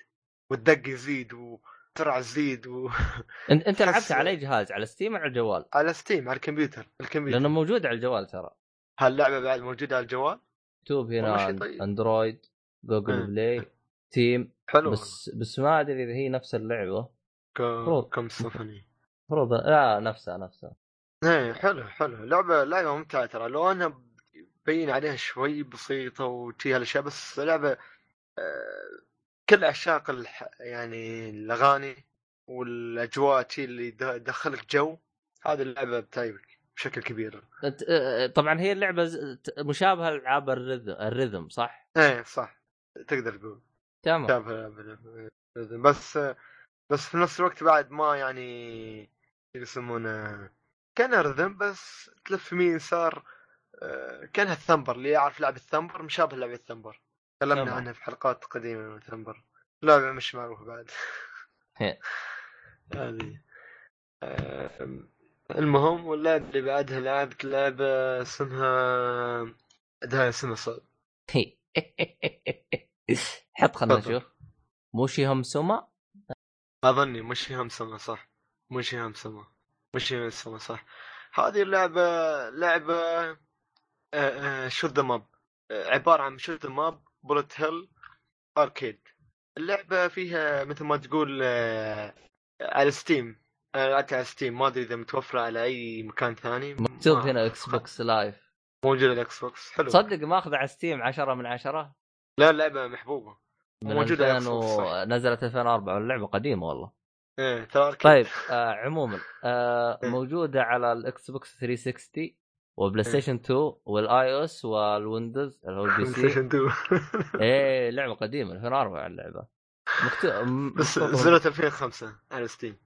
والدق يزيد وسرعه تزيد و... انت أنت لعبت على أي جهاز على Steam على الجوال؟ على Steam على الكمبيوتر الكمبيوتر لأنه موجود على الجوال ترى هاللعبة بعد موجودة على الجوال مكتوب هنا طيب. Android Google. Play تيم حلو. بس بس ما أدري إذا هي نفس اللعبة. ك... Cosmophony المفروض لا نفسها نفسها. إيه حلو حلو. لعبة لعبة ممتعة ترى. لو أنها بين عليها شوي بسيطة وشي هالأشياء بس لعبة آه، كل عشاق الح... يعني الأغاني والأجواء اللي يدخلك جو هذه اللعبة بتعجبك بشكل كبير. أنت- آه، طبعا هي اللعبة مشابهة لألعاب الرذم الرذم صح؟ إيه صح. تقدر تقول. تمام. شابه بس بس في نفس الوقت بعد ما يعني يسمونه كان رذم بس تلف يمين يسار آه، كانها الثمبر اللي يعرف لعبة الثمبر مشابه لعبة الثمبر. تكلمنا تمام. عنها في حلقات قديمة ثمبر لعبة مش معروفة بعد. هذه. المهم واللعبة اللي بعدها لعبت لعبة اسمها ده اسمها صعب. حط خلنا. نشوف. Mushihimesama أظني Mushihimesama صح. Mushihimesama Mushihimesama صح. هذه اللعبة لعبة shoot 'em up؟ عبارة عن shoot 'em up؟ bullet hell arcade اللعبة فيها مثل ما تقول آه، على Steam على Steam ما أدري إذا متوفرة على أي مكان ثاني. مكتوب هنا Xbox Live موجودة على ال Xbox حلو. صدق ماخذ على Steam 10 من 10 لا اللعبة محبوبة من موجودة على 2000 ال Xbox، صح. نزلت 2004 اللعبه قديمة والله إيه ترى. طيب آه عموما آه إيه. موجودة على ال Xbox 360 و PlayStation 2 وال iOS وال Windows اللي هو ال PC PlayStation 2. إيه لعبة قديمة 2004 اللعبة مكتوب بس نزلت 2005 على Steam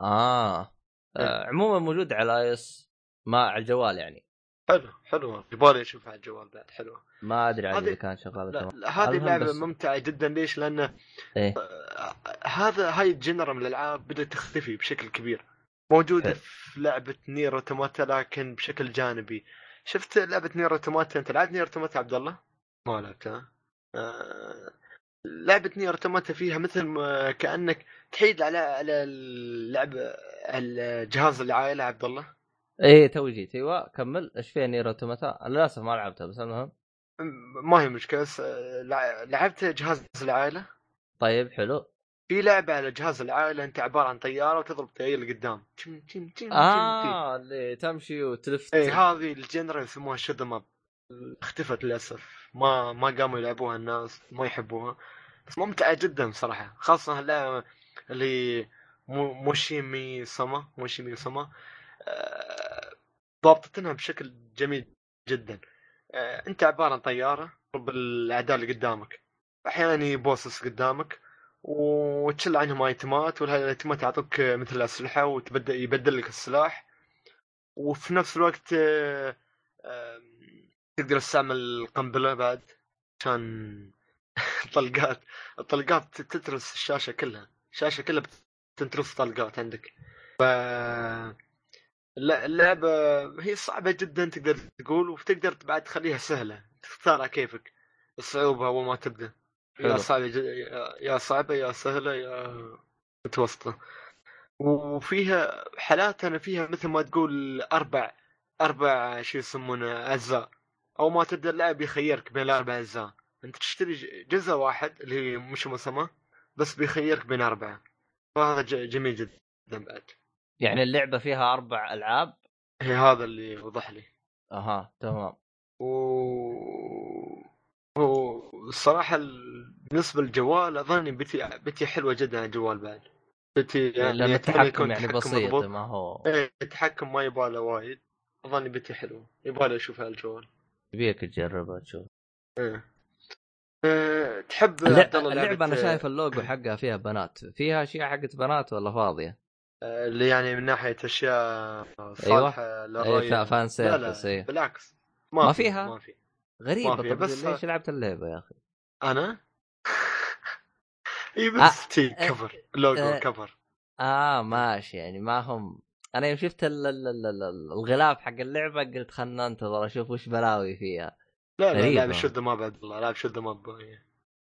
آه. إيه. آه عموما موجود على iOS ما على الجوال يعني حلو حلو يبغالي اشوفها على الجوال بعد حلوة. ما أدري عاد إذا كان شغال لا, تمام. لا هذه اللعبة بس- ممتعة جدا. ليش؟ لأن إيه. آه، هذا هاي ال genre من الألعاب بدأت تختفي بشكل كبير. موجودة حلو. في لعبة NieR Automata لكن بشكل جانبي. شفت لعبة NieR Automata؟ أنت لعبت NieR Automata عبد الله؟ ما لعبتها آه، لعبة NieR Automata فيها مثل ما كأنك تحيد على على اللعبه على جهاز العائله عبد الله. إيه توي جيت. أيوه كمل. إيش فيها NieR Automata للأسف ما لعبتها بس المهم. ما هي مشكلة بس آه، لع- لعبت جهاز العائلة. طيب حلو. في لعبة على جهاز العائلة أنت عبارة عن طيارة وتضرب طيار اللي قدام تم تم تم آه اللي تمشي وتلف اي هذه ال genre يسموها shoot 'em up اختفت للأسف. ما ما قاموا يلعبوها الناس ما يحبوها. بس ممتعة جدا صراحة. خاصة اللعبه اللي مو- Mushihime-sama Mushihime-sama. آه، ضابطتنها بشكل جميل جدا. آه، أنت عبارة عن طيارة تضرب الأعداء اللي قدامك. أحيانا bosses قدامك وتشل عنهم item ات وال item ات يعطوك مثل اسلحه وتبدل يبدل لك السلاح. وفي نفس الوقت آه، تقدر تستعمل القنبله بعد عشان طلقات الطلقات تترس الشاشة كلها. الشاشة كلها بتنترس طلقات عندك. ف الل- اللعبة هي صعبة جدا تقدر تقول وتقدر بعد تخليها سهلة. تختارها كيفك. الصعوبة أول ما تبدأ. يا حلو. صعبة ج- يا- صعبة يا سهلة يا متوسطة. وفيها حالات أنا فيها مثل ما تقول أربع أربع شو يسمونه أجزاء. أو ما تبدأ اللعب يخيرك بين الأربع أجزاء. أنت تشتري جزء واحد اللي هي مش مسمى بس بيخيرك بين أربعة. فهذا جميل جدا بعد. يعني اللعبة فيها أربع ألعاب. هي هذا اللي وضح لي. أها تمام. و والصراحة ال- بالنسبة للجوال أظن بتي بتي حلوة جدا على الجوال بعد. بتي يعني لأن التحكم يعني بسيط. ما هو إيه التحكم ما يباله وايد. أظن بتي حلوة. يباله أشوفها على الجوال يبيك تجربها تشوف إيه. إيه، تحب اللع- عبد الله اللعبة أنا شايف اللوجو حقها فيها بنات. فيها أشياء حقت بنات ولا فاضية؟ آه، اللي يعني من ناحية أشياء صالحة اي للرأي. فا- فان لا سيرفس لا اي بالعكس. ما في- فيها؟ ما في غريبة ما فيها، بس- ليش لعبت اللعبة يا أخي؟ أنا؟ إي آه، بس تي آه، كفر لوجو آه، كفر. آه ماشي يعني ما هم. أنا يوم شفت ال- ال- ال- ال- الغلاف حق اللعبة قلت خلنا ننتظر أشوف وش بلاوي فيها. لا لا. لعبة شدة ما بعد الله لعبة شدة ما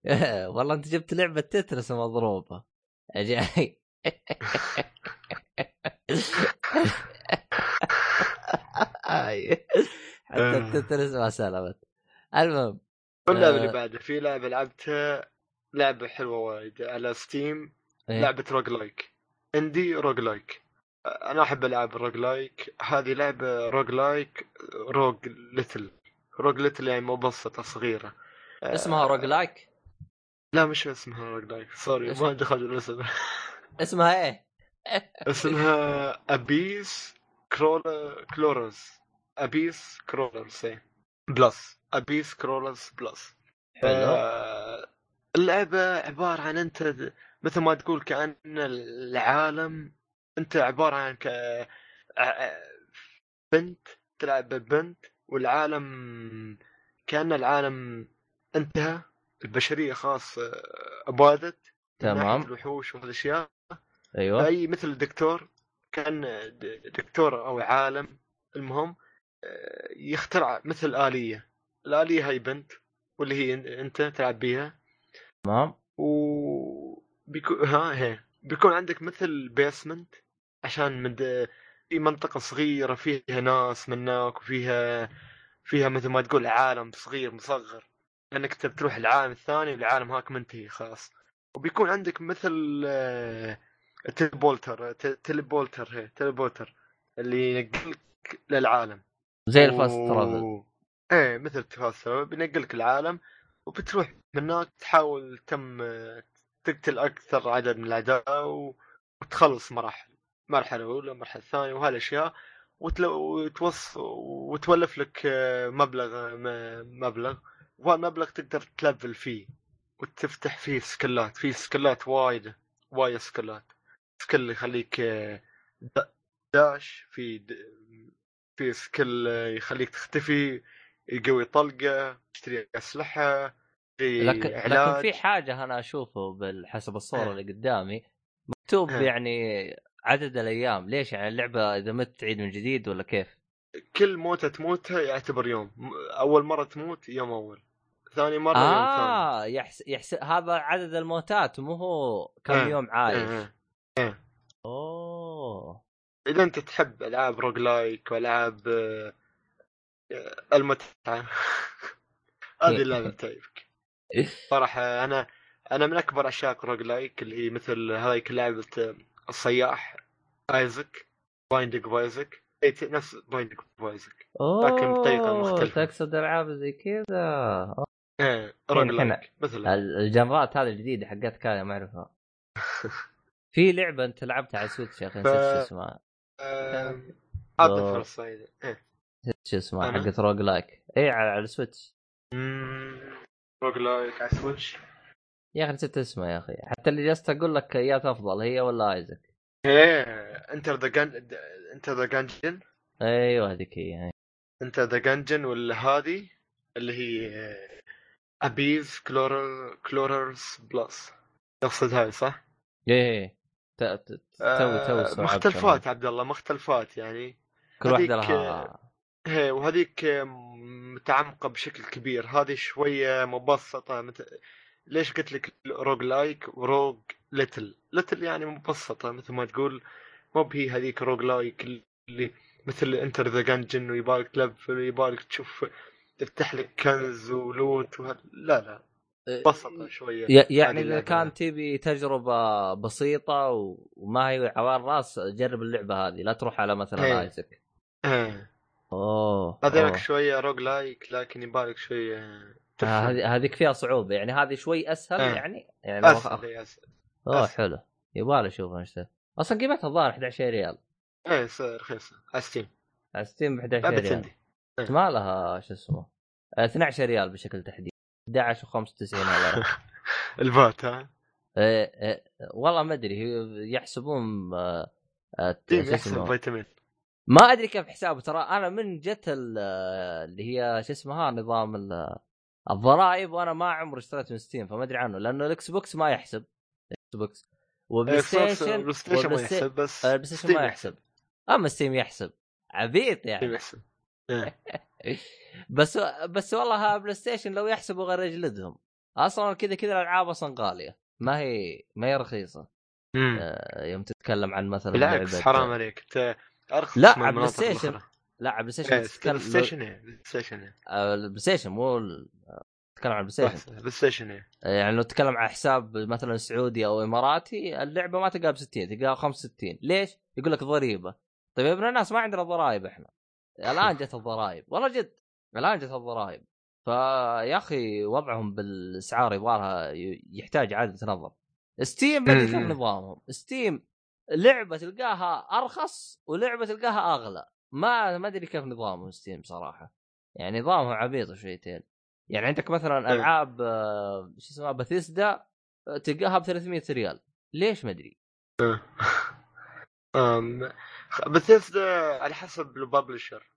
والله أنت جبت لعبة تترس مضروبة. حتى آه. التترس ما سلمت. المهم واللعبة آه. اللي بعدها في لعبة لعبتها لعبة حلوة وايد على Steam إيه؟ لعبة roguelike indie roguelike أنا أحب العاب ال roguelike هذه لعبة roguelike roguelite. roguelite يعني مبسطة صغيرة. آه، اسمها roguelike لا مش اسمها roguelike sorry؟ ما دخل الاسم. اسمها إيه؟ اسمها Abyss Crawl- Crawlers Abyss Crawlers. Plus. Abyss Crawlers Plus. آه، اللعبة عبارة عن انت مثل ما تقول كأن العالم انت عبارة عن ك... بنت تلعب ببنت والعالم كأن العالم انتهى. البشرية خلاص آه، أبادت. من تمام. الوحوش والاشياء أيوه. أي مثل دكتور كان دكتور أو عالم المهم آه، يخترع مثل آلية. الآلية هاي بنت واللي هي أنت تلعب بيها. تمام. و بيكون ها هي. بيكون عندك مثل بيسمنت عشان مد... في منطقة صغيرة فيها ناس منك وفيها فيها مثل ما تقول عالم صغير مصغر. لأنك انت بتروح العالم الثاني والعالم هاك منتهي خلاص. وبيكون عندك مثل آه، teleporter t- teleporter هي teleporter اللي ينقلك للعالم. زي ال fast و- travel. إيه مثل ال fast travel بينقلك العالم وبتروح من هناك تحاول تم تقتل أكثر عدد من الأعداء وتخلص مراحل مرحلة أولى مرحلة ثانية وهالأشياء. وتوص... وتولف لك آه، مبلغ مبلغ. وهالمبلغ تقدر تلفل فيه وتفتح فيه skill ات فيه skill ات وايد وايد skill ات. skill يخليك آه، داش في د... في skill يخليك تختفي يقوي طلقة تشتري أسلحة في لكن لكن علاج في حاجة أنا أشوفه بال- حسب الصورة إيه. اللي قدامي مكتوب إيه. يعني عدد الأيام ليش يعني اللعبة إذا مت تعيد من جديد ولا كيف؟ كل موتة تموتها يعتبر يوم أول مرة تموت يوم أول ثاني مرة يوم ثاني آه يحس... يحس... هذا عدد الموتات مو هو كم إيه. يوم عايش إيه، إيه. أوه. إذا أنت تحب ألعاب roguelike وألعاب آه، المتعة. هذه اللعبة بتعجبك. صراحة أنا أنا من أكبر عشاق roguelike اللي هي مثل هذيك لعبة آه، الصياح Isaac بايندينج بايزك. اي نفس بايندينج بايزك لكن بطريقة أوه مختلفة. تقصد ألعاب زي كذا. إيه روج لايك مثل ال- الجنرات هذه الجديدة حقت كايا ما أعرفها. في لعبة أنت لعبتها على السويتش يا أخي نسيت شو اسمها. آم، اعطي دور. فرصة إيه. نسيت شو اسمها؟ حقت روج لايك. اي على, السويتش. روج لايك على سويتش يا أخي نسيت اسمها يا أخي. حتى اللي جلست أقول لك ايات أفضل هي ولا آيزك. إيه Enter the Gun- Enter the Gungeon. أيوه هذيك هي Enter the Gungeon ولا هذه اللي هي Abyss Crawler- Crawlers Plus. تقصد هاي صح؟ إيه. ت- ت- تو تو آه، استوعبت مختلفات عبد الله مختلفات يعني. كل واحدة لها هي وهذيك متعمقة بشكل كبير. هذه شوية مبسطة مثل ليش قلت لك roguelike و roguelite lite يعني مبسطة مثل ما تقول مو بهي هذيك roguelike اللي مثل Enter the Gungeon ويبالك تلفل ويبالك تشوف تفتح لك كنز و loot وهذا لا لا. بسطة شوية ي- يعني إذا. كان تبي تجربة بسيطة وما هي عوار راس جرب اللعبة هذه لا تروح على مثلا إيه. Isaac إيه. أوه أوه. شوية roguelike لكن يبالك شوية آه،. هذه هذيك فيها صعوبة يعني هذه شوي أسهل إيه. يعني يعني أسهل إيه، أسهل أوه أسهل. حلو يبغى اشوفها إيش أصلا قيمتها الظاهر 11 ريال إيه رخيصة على Steam على Steam ب 11 لعبه ريال ما لها شو اسمه آه، 12 ريال بشكل تحديدي 11 و95 ولا ال VAT ها؟ إيه إيه والله ما أدري يحسبون آه، آه، Steam يحسب VAT أمين ما أدري كيف حسابه ترى أنا من جت ال- اللي هي شو اسمها نظام ال- الضرائب وأنا ما عمري اشتريت من Steam فما أدري عنه لأنه ال Xbox ما يحسب. ال Xbox. و Play إيه، صح، Station PlayStation ما يحسب بس آه، ال PlayStation Steam ما يحسب. أما Steam يحسب. عبيط Steam يعني. يحسب. إيه. بس بس والله PlayStation لو يحسبوا غير يجلدهم أصلا كذا كذا الألعاب أصلا غالية. ما هي ما هي رخيصة. آه، يوم تتكلم عن مثلا بالعكس لعبة- حرام عليك. انت أرخص لا، من على PlayStation. لا على PlayStation إيه، تتكلم PlayStation PlayStation آه، ال PlayStation مو تتكلم عن ال PlayStation. صح، PlayStation يعني لو تتكلم عن حساب مثلا سعودي أو إماراتي اللعبة ما تلقاها ب 60 تلقاها 65 ليش؟ يقول لك ضريبة. طيب يا ابن الناس ما عندنا ضرائب إحنا. الآن جت الضرائب. والله جد الآن جت الضرائب. فيا أخي وضعهم بالأسعار يبغالها يحتاج اعاده نظر Steam كيف مم. نظامهم. Steam لعبة تلقاها أرخص ولعبة تلقاها أغلى. ما ما أدري كيف نظامهم Steam صراحة. يعني نظامهم عبيط شويتين. يعني عندك مثلا إيه. ألعاب آه، شو اسمها باثيسدا آه، تلقاها ب 300 ريال. ليش ما أدري؟ بثيسدا على حسب ال publisher.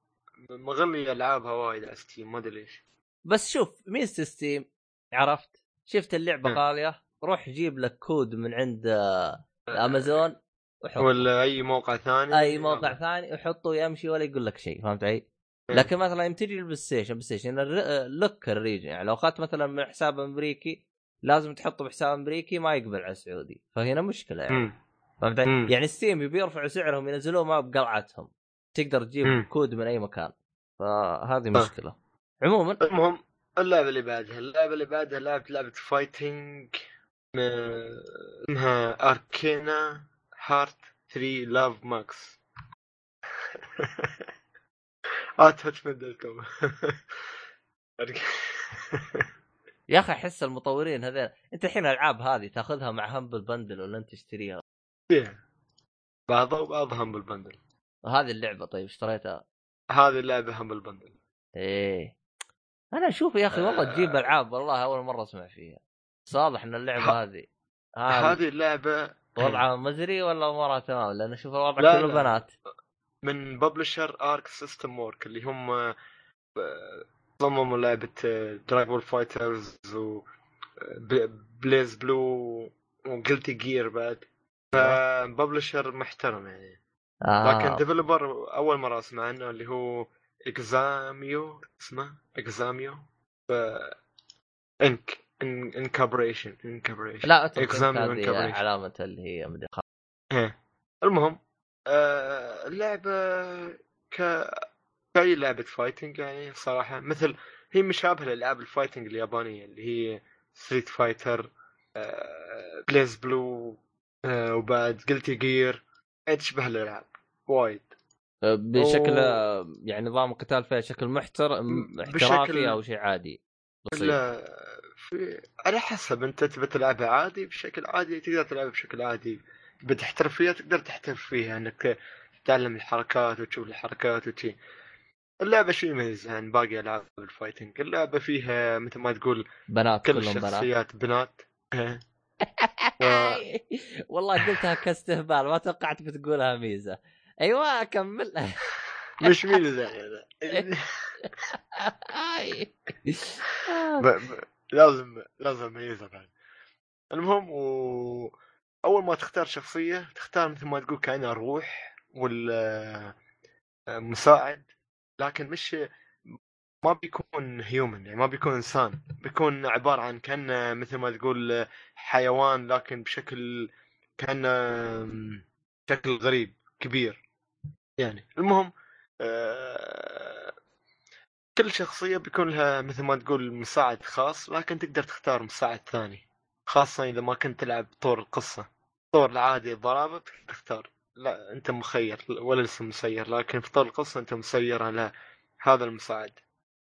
مغلي ألعابها وايد على Steam ما أدري ليش. بس شوف ميزه Steam عرفت؟ شفت اللعبة إيه. غاليه روح جيب لك كود من عند آه، امازون وحط ولا أي موقع ثاني؟ أي موقع ثاني وحطه يمشي ولا يقول لك شيء فهمت علي؟ إيه. لكن مثلا يوم تجي ال PlayStation PlayStation لك ال region. يعني لو أخذت مثلا من حساب أمريكي لازم تحطه بحساب أمريكي ما يقبل على السعودي. فهنا مشكلة يعني. فهمت علي؟ يعني Steam يبي يرفعوا سعرهم ينزلوه ما بقلعتهم. تقدر تجيب مم. كود من أي مكان. فهذه آه. مشكلة. عموما المهم اللعبة اللي بعدها اللعبة اللي بعدها لعبة لعبة fighting م- اسمها Arcana Heart 3 Love Max at هاتشمان dot com يا أخي أحس المطورين هذول أنت الحين الألعاب هذه تأخذها مع Humble Bundle ولا أنت تشتريها؟ بعضها وبعضها Humble Bundle هذه اللعبة طيب اشتريتها؟ هذه اللعبة Humble Bundle إيه. أنا أشوف يا أخي والله تجيب آه. ألعاب والله أول مرة أسمع فيها. واضح إن اللعبة ه- هذه. هذه. اللعبة وضعها مزري ولا أمورها تمام؟ لأن أشوف الوضع لا، كله لا. بنات. من publisher Arc System Works اللي هم آه، صمموا لعبة Dragon Fighters و BlazBlue و Guilty Gear بعد. ف publisher محترم يعني. لكن آه. developer أول مرة أسمع عنه اللي هو Examu اسمه Examu ف Inc Incorporation Incorporation لا هذه Incorporation. علامة اللي هي مدري إيه. المهم آه اللعبة ك كأي لعبة fighting يعني صراحة مثل هي مشابهة لألعاب ال fighting اليابانية اللي هي Street Fighter آه BlazBlue آه وبعد Guilty Gear تشبه الألعاب وايد. بشكل أوه. يعني نظام القتال فيها شكل محتر احترافي بشكل- أو شيء عادي بسيط. لا في على حسب أنت تبي تلعبها عادي بشكل عادي تقدر تلعبها بشكل عادي. بتحترف فيها تقدر تحترف فيها إنك تتعلم الحركات وتشوف الحركات وشي. اللعبة شو يميزها عن باقي ألعاب الفايتنج اللعبة فيها مثل ما تقول بنات كل كلهم بنات. الشخصيات بنات. إيه. و- والله قلتها كاستهبال ما توقعت بتقولها ميزة. أيوه كمل مش يعني ب... ب... لازم لازم اميزها بعد المهم و... أول ما تختار شخصية تختار مثل ما تقول كأنها روح وال آه، مساعد لكن مش ما بيكون هيومن يعني ما بيكون إنسان. بيكون عبارة عن كأنه مثل ما تقول حيوان لكن بشكل كأنه شكل غريب كبير. يعني. المهم آه، كل شخصية بيكون لها مثل ما تقول مساعد خاص لكن تقدر تختار مساعد ثاني خاصة إذا ما كنت تلعب طور القصة. طور العادي الضرابة تختار. لا أنت مخير ولا لسه مسير لكن في طور القصة أنت مسير على هذا المساعد.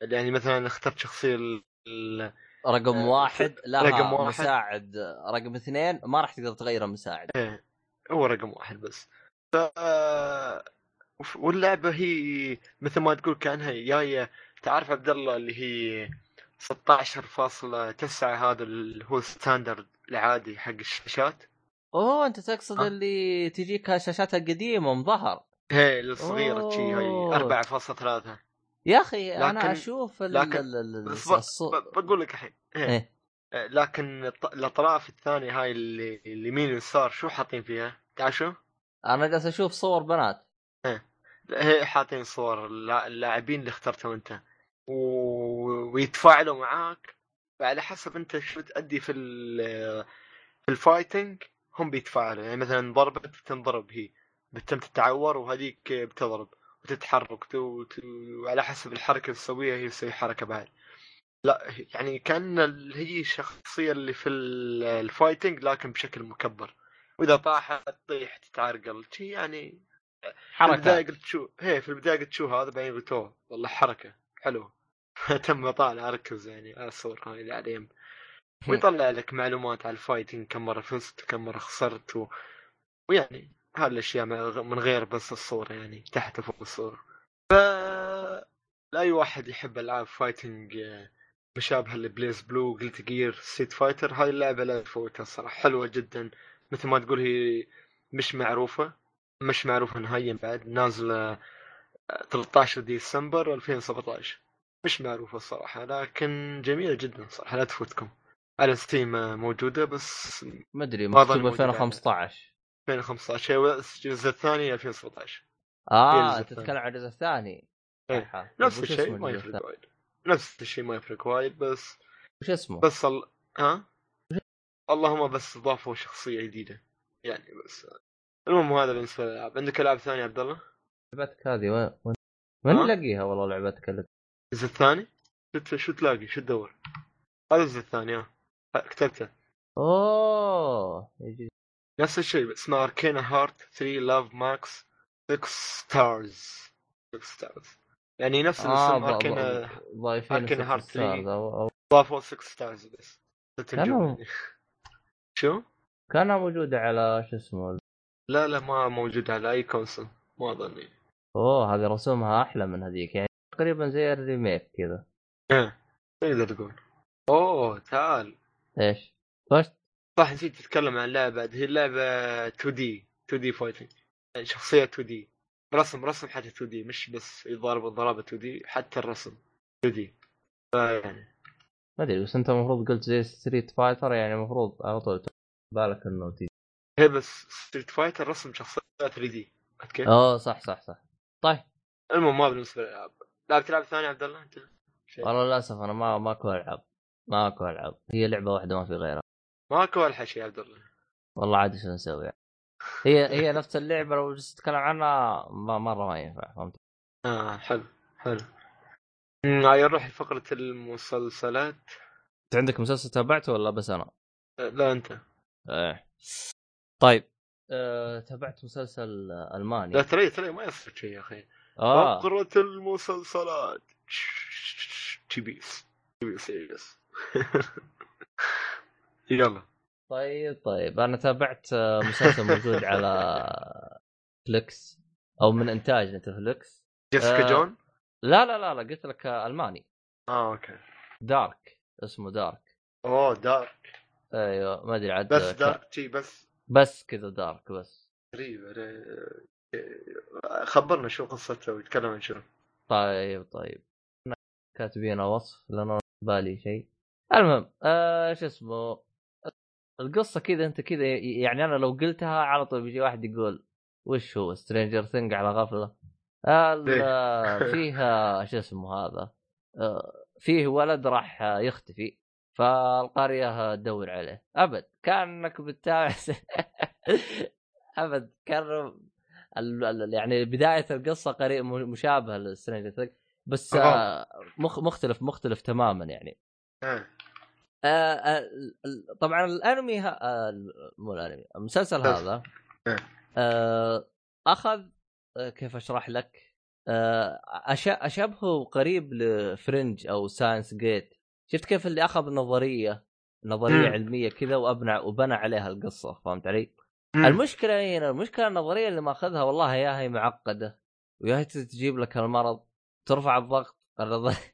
يعني مثلا اخترت شخصية ال... رقم آه واحد لها رقم واحد. مساعد رقم اثنين ما راح تقدر تغير المساعد إيه هو رقم واحد بس. ف واللعبة هي مثل ما تقول كأنها جاية تعرف عبد الله اللي هي 16.9 هذا اللي هو ستاندرد العادي حق الشاشات اوه انت تقصد أه؟ اللي تجيك الشاشات القديمة مظهر هي الصغيرة تشي هي 4.3 يا أخي لكن... أنا أشوف ال... لكن. بقول لك الحين إيه. إيه. آه، لكن الأطراف الثانية هاي اللي اليمين واليسار شو حاطين فيها؟ تعال شو؟ أنا جالس أشوف صور بنات إيه حاطين صور اللاعبين اللي اخترتهم انت. و... ويتفاعلوا معاك. فعلى حسب انت شو تأدي في ال... في ال fighting هم بيتفاعلوا. يعني مثلا ضربت بتنضرب هي. بتتم تتعور وهذيك بتضرب وتتحرك وعلى حسب الحركة اللي تسويها هي تسوي حركة بعد. لا يعني كان هي الشخصيه اللي في ال fighting لكن بشكل مكبر. وإذا طاحت تطيح تتعرقل. شي يعني حركة. في البداية قلت شو هي في البداية قلت شو هذا بعدين قلت أوه والله حركة. حلوة تم طالع أركز يعني على الصور هاي اللي عليهم ويطلع لك معلومات على ال fighting كم مرة فزت كم مرة خسرت و... ويعني هالاشياء من غير بس الصورة يعني تحت فوق الصورة. ف لأي واحد يحب ألعاب fighting مشابهة ل BlazBlue Guilty Gear Street Fighter هاي اللعبة لا تفوتها الصراحة. حلوة جدا. مثل ما تقول هي مش معروفة. مش معروفة نهائيا بعد نازلة 13 آه، ديسمبر 2017 مش معروفة الصراحة لكن جميلة جدا صراحة لا تفوتكم. على ستيم آه، موجودة بس ما أدري مكتوب 2015 2015 الجزء الثاني 2017 آه تتكلم عن الجزء الثاني. إيه. نفس الشيء ما يفرق وايد. نفس الشيء ما يفرق وايد بس وش اسمه؟ بس ال... ها؟ اللهم بس ضافوا شخصية جديدة. يعني بس المهم هذا بالنسبة للألعاب. عندك ألعاب ثانية عبد الله؟ لعبتك هذه وين وين من نلاقيها والله لعبتك الجزء الثاني؟ شو تلاقي؟ شو تدور؟ هذا الجزء الثاني ها. كتبته. أوه يجي نفس الشيء اسمه Arcana Heart 3 Love Max 6 Stars 6 Stars يعني نفس الاسم آه Arcana Arcana Heart 3 ضافوا 6 Stars بس. كانوا شو؟ كانها موجودة على شو اسمه لا لا ما موجودة على أي console ما أظني. أوه هذه رسومها أحلى من هذيك يعني تقريبا زي ال remake كذا. إيه تقدر تقول. أوه تعال. إيش؟ فشت. صح نسيت تتكلم عن لعبة هي اللعبه 2D 2D fighting يعني شخصية 2D رسم رسم حتى 2 دي مش بس يضارب ضربه 2D حتى الرسم 2D فيعني ما أدري بس أنت المفروض قلت زي Street Fighter يعني المفروض على طول بالك انه تي هي بس Street Fighter رسم شخصية 3D. كيف؟ اوه صح صح صح. طيب. المهم ما بالنسبة للألعاب. لعبت لعبه ثانية عبد الله أنت؟ والله للأسف أنا ما ماكو ألعاب. ماكو ألعاب. هي لعبة واحدة ما في غيرها. ماكو ولا حشي يا عبد الله. والله عاد شو نسوي؟ هي هي نفس اللعبة لو تتكلم عنها ما مرة ما ينفع. فهمت؟ آه حلو حلو. هاي نروح لفقرة المسلسلات. أنت عندك مسلسل تابعته ولا بس أنا؟ أه، لا أنت. إيه. طيب. أه، تابعت مسلسل ألماني. لا ترى ترى ما يصير شيء يا أخي. آه. فقرة المسلسلات. تي بيس تي بيس يلا. طيب طيب. أنا تابعت آه، مسلسل موجود على Netflix أو من إنتاج Netflix Jessica آه جون؟ لا لا لا لا قلت لك ألماني. آه okay. Dark اسمه Dark أوه Dark أيوه ما أدري عاد بس Dark تي بس. بس كذا Dark بس. غريب خبرنا شو قصته ويتكلم عن شنو. طيب طيب. كاتبين وصف لأنه بالي شيء. المهم آه شو اسمه؟ القصة كذا أنت كذا يعني أنا لو قلتها على طول بيجي واحد يقول وش هو Stranger Things على غفلة؟ ال- فيها شو اسمه هذا؟ آه، فيه ولد راح يختفي فالقرية تدور عليه. أبد. كأنك بتتابع أبد كان يعني بداية القصة قريب مشابهه ل Stranger بس آه، مخ مختلف مختلف تماما يعني. آه. آه، طبعا الأنمي ها... مو الأنمي المسلسل. هذا أخذ كيف أشرح لك؟ أشبهه قريب ل Fringe أو Steins Gate. شفت كيف اللي أخذ نظريه نظرية. علمية كذا وأبنى وبنى عليها القصة فهمت علي؟ المشكلة هنا المشكلة النظرية اللي ماخذها والله يا هي معقدة ويا هي تجيب لك المرض ترفع الضغط؟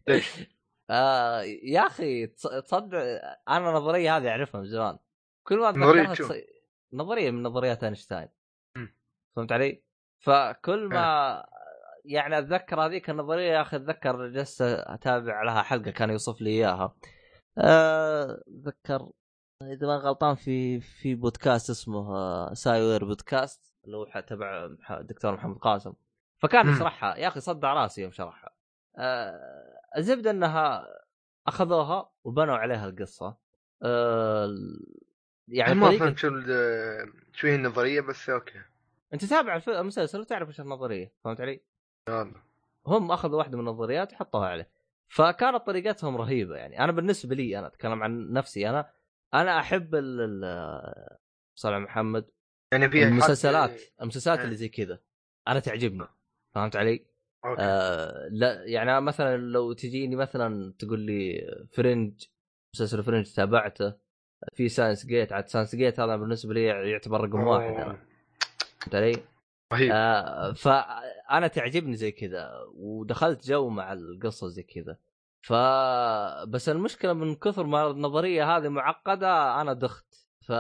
آه يا أخي تص- تصدق أنا النظريه هذه أعرفها من زمان كل ما شو؟ تص... نظرية من نظريات أينشتاين. فهمت علي؟ فكل ما يعني أتذكر هذيك النظرية يا أخي أتذكر جلست أتابع لها حلقة كان يوصف لي إياها اتذكر إذا ما غلطان في في بودكاست اسمه آه، Sciware Podcast اللي هو تبع الدكتور محمد قاسم. فكان. يشرحها يا أخي صدع راسي يوم شرحها. آه، الزبدة إنها أخذوها وبنوا عليها القصة. آه، يعني ما فهمت شو شو هي النظرية بس okay. أنت تابع المسلسل وتعرف إيش النظرية فهمت علي؟ يلا. هم أخذوا واحدة من النظريات وحطوها عليه. فكانت طريقتهم رهيبة يعني أنا بالنسبة لي أنا أتكلم عن نفسي أنا أنا أحب ال صلى محمد يعني في المسلسلات المسلسلات آه. اللي زي كذا أنا تعجبني فهمت علي؟ okay آه لا يعني مثلا لو تجيني مثلا تقول لي Fringe مسلسل Fringe تابعته في Steins Gate عاد Steins Gate هذا بالنسبة لي يعتبر رقم واحد أنا. فهمت علي؟ رهيب آه فأنا تعجبني زي كذا ودخلت جو مع القصة زي كذا. ف بس المشكلة من كثر ما النظرية هذه معقدة أنا دخت. ف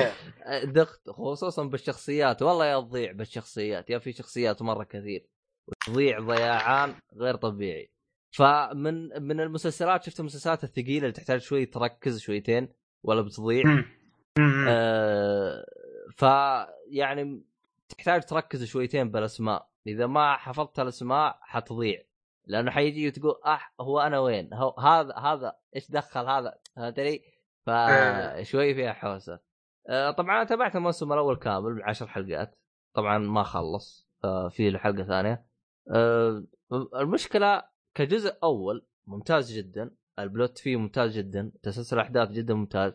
دخت خصوصا بالشخصيات. والله يا تضيع بالشخصيات يا في شخصيات مرة كثير. وتضيع ضياعان غير طبيعي. فمن من المسلسلات شفت المسلسلات الثقيلة اللي تحتاج شوي تركز شويتين ولا بتضيع. آه ف يعني تحتاج تركز شويتين بالأسماء. إذا ما حفظت الأسماء حتضيع. لأنه حيجي وتقول أح هو أنا وين؟ هو هذا هذا إيش دخل هذا؟ فهمت علي؟ آه. فشوي فيها حوسة. آه طبعا أنا تابعت الموسم الأول كامل بعشر حلقات. طبعا ما خلص آه في له حلقه ثانية آه المشكلة كجزء أول ممتاز جدا. البلوت فيه ممتاز جدا. تسلسل الاحداث جدا ممتاز.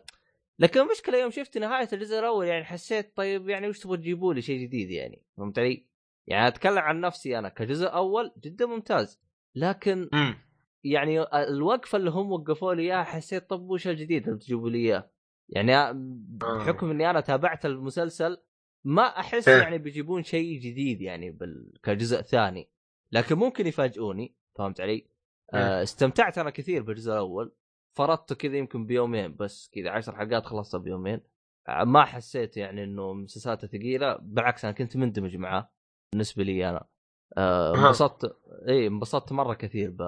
لكن المشكلة يوم شفت نهاية الجزء الأول يعني حسيت طيب يعني وش تبغى تجيبوا لي شيء جديد يعني فهمت علي؟ يعني أتكلم عن نفسي أنا كجزء أول جدا ممتاز لكن مم. يعني الوقفة اللي هم وقفوا لي إياها حسيت طب وش الجديد اللي تجيبوا لي إياه؟ يعني بحكم إني أنا تابعت المسلسل ما أحس إيه. يعني بيجيبون شيء جديد يعني بال... كجزء ثاني لكن ممكن يفاجئوني فهمت علي؟ آه استمتعت أنا كثير بالجزء الأول فرطته كذا يمكن بيومين بس كذا عشر حلقات خلصتها بيومين آه، ما حسيت يعني إنه مسلسلاته ثقيلة بالعكس أنا كنت مندمج معاه بالنسبة لي أنا آه،. انبسطت إي انبسطت مرة كثير ب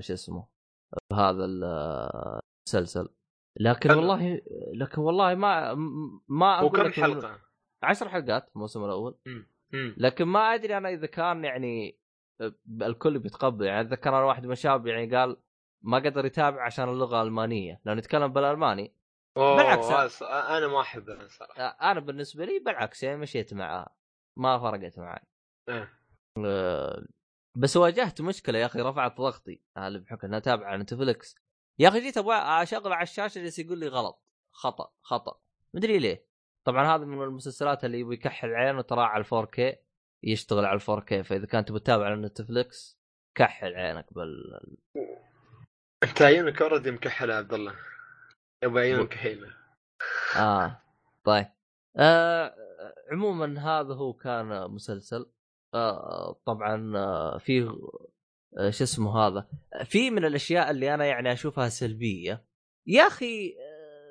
شو اسمه بهذا المسلسل لكن حلو. والله لكن والله ما ما أقول وكم حلقة؟ عشر حلقات الموسم الأول مم. لكن ما أدري أنا إذا كان يعني الكل بيتقبل يعني اتذكر أنا واحد من الشباب يعني قال ما قدر يتابع عشان اللغة الألمانية. لأنه يتكلم بالألماني بالعكس. أنا ما احبه صراحة. أنا بالنسبة لي بالعكس يعني مشيت معها ما فرقت معي. إيه. أه، بس واجهت مشكلة يا أخي رفعت ضغطي. هذا بحكم انها تابعه على نتفلكس يا أخي جيت أبغى أشغل على الشاشة جالس يقول لي غلط. خطأ خطأ. مدري ليه. طبعا هذا من المسلسلات اللي يبغى يكحل عينه ترى على 4K يشتغل على 4K فإذا كنت تبغى تتابع على Netflix كحل عينك بال انت عيونك already مكحله يا عبد الله. يبغى عيونك كحيله آه طيب. آه عموما هذا هو كان مسلسل. آه طبعا آه فيه آه شو اسمه هذا. في من الأشياء اللي أنا يعني أشوفها سلبية. يا أخي آه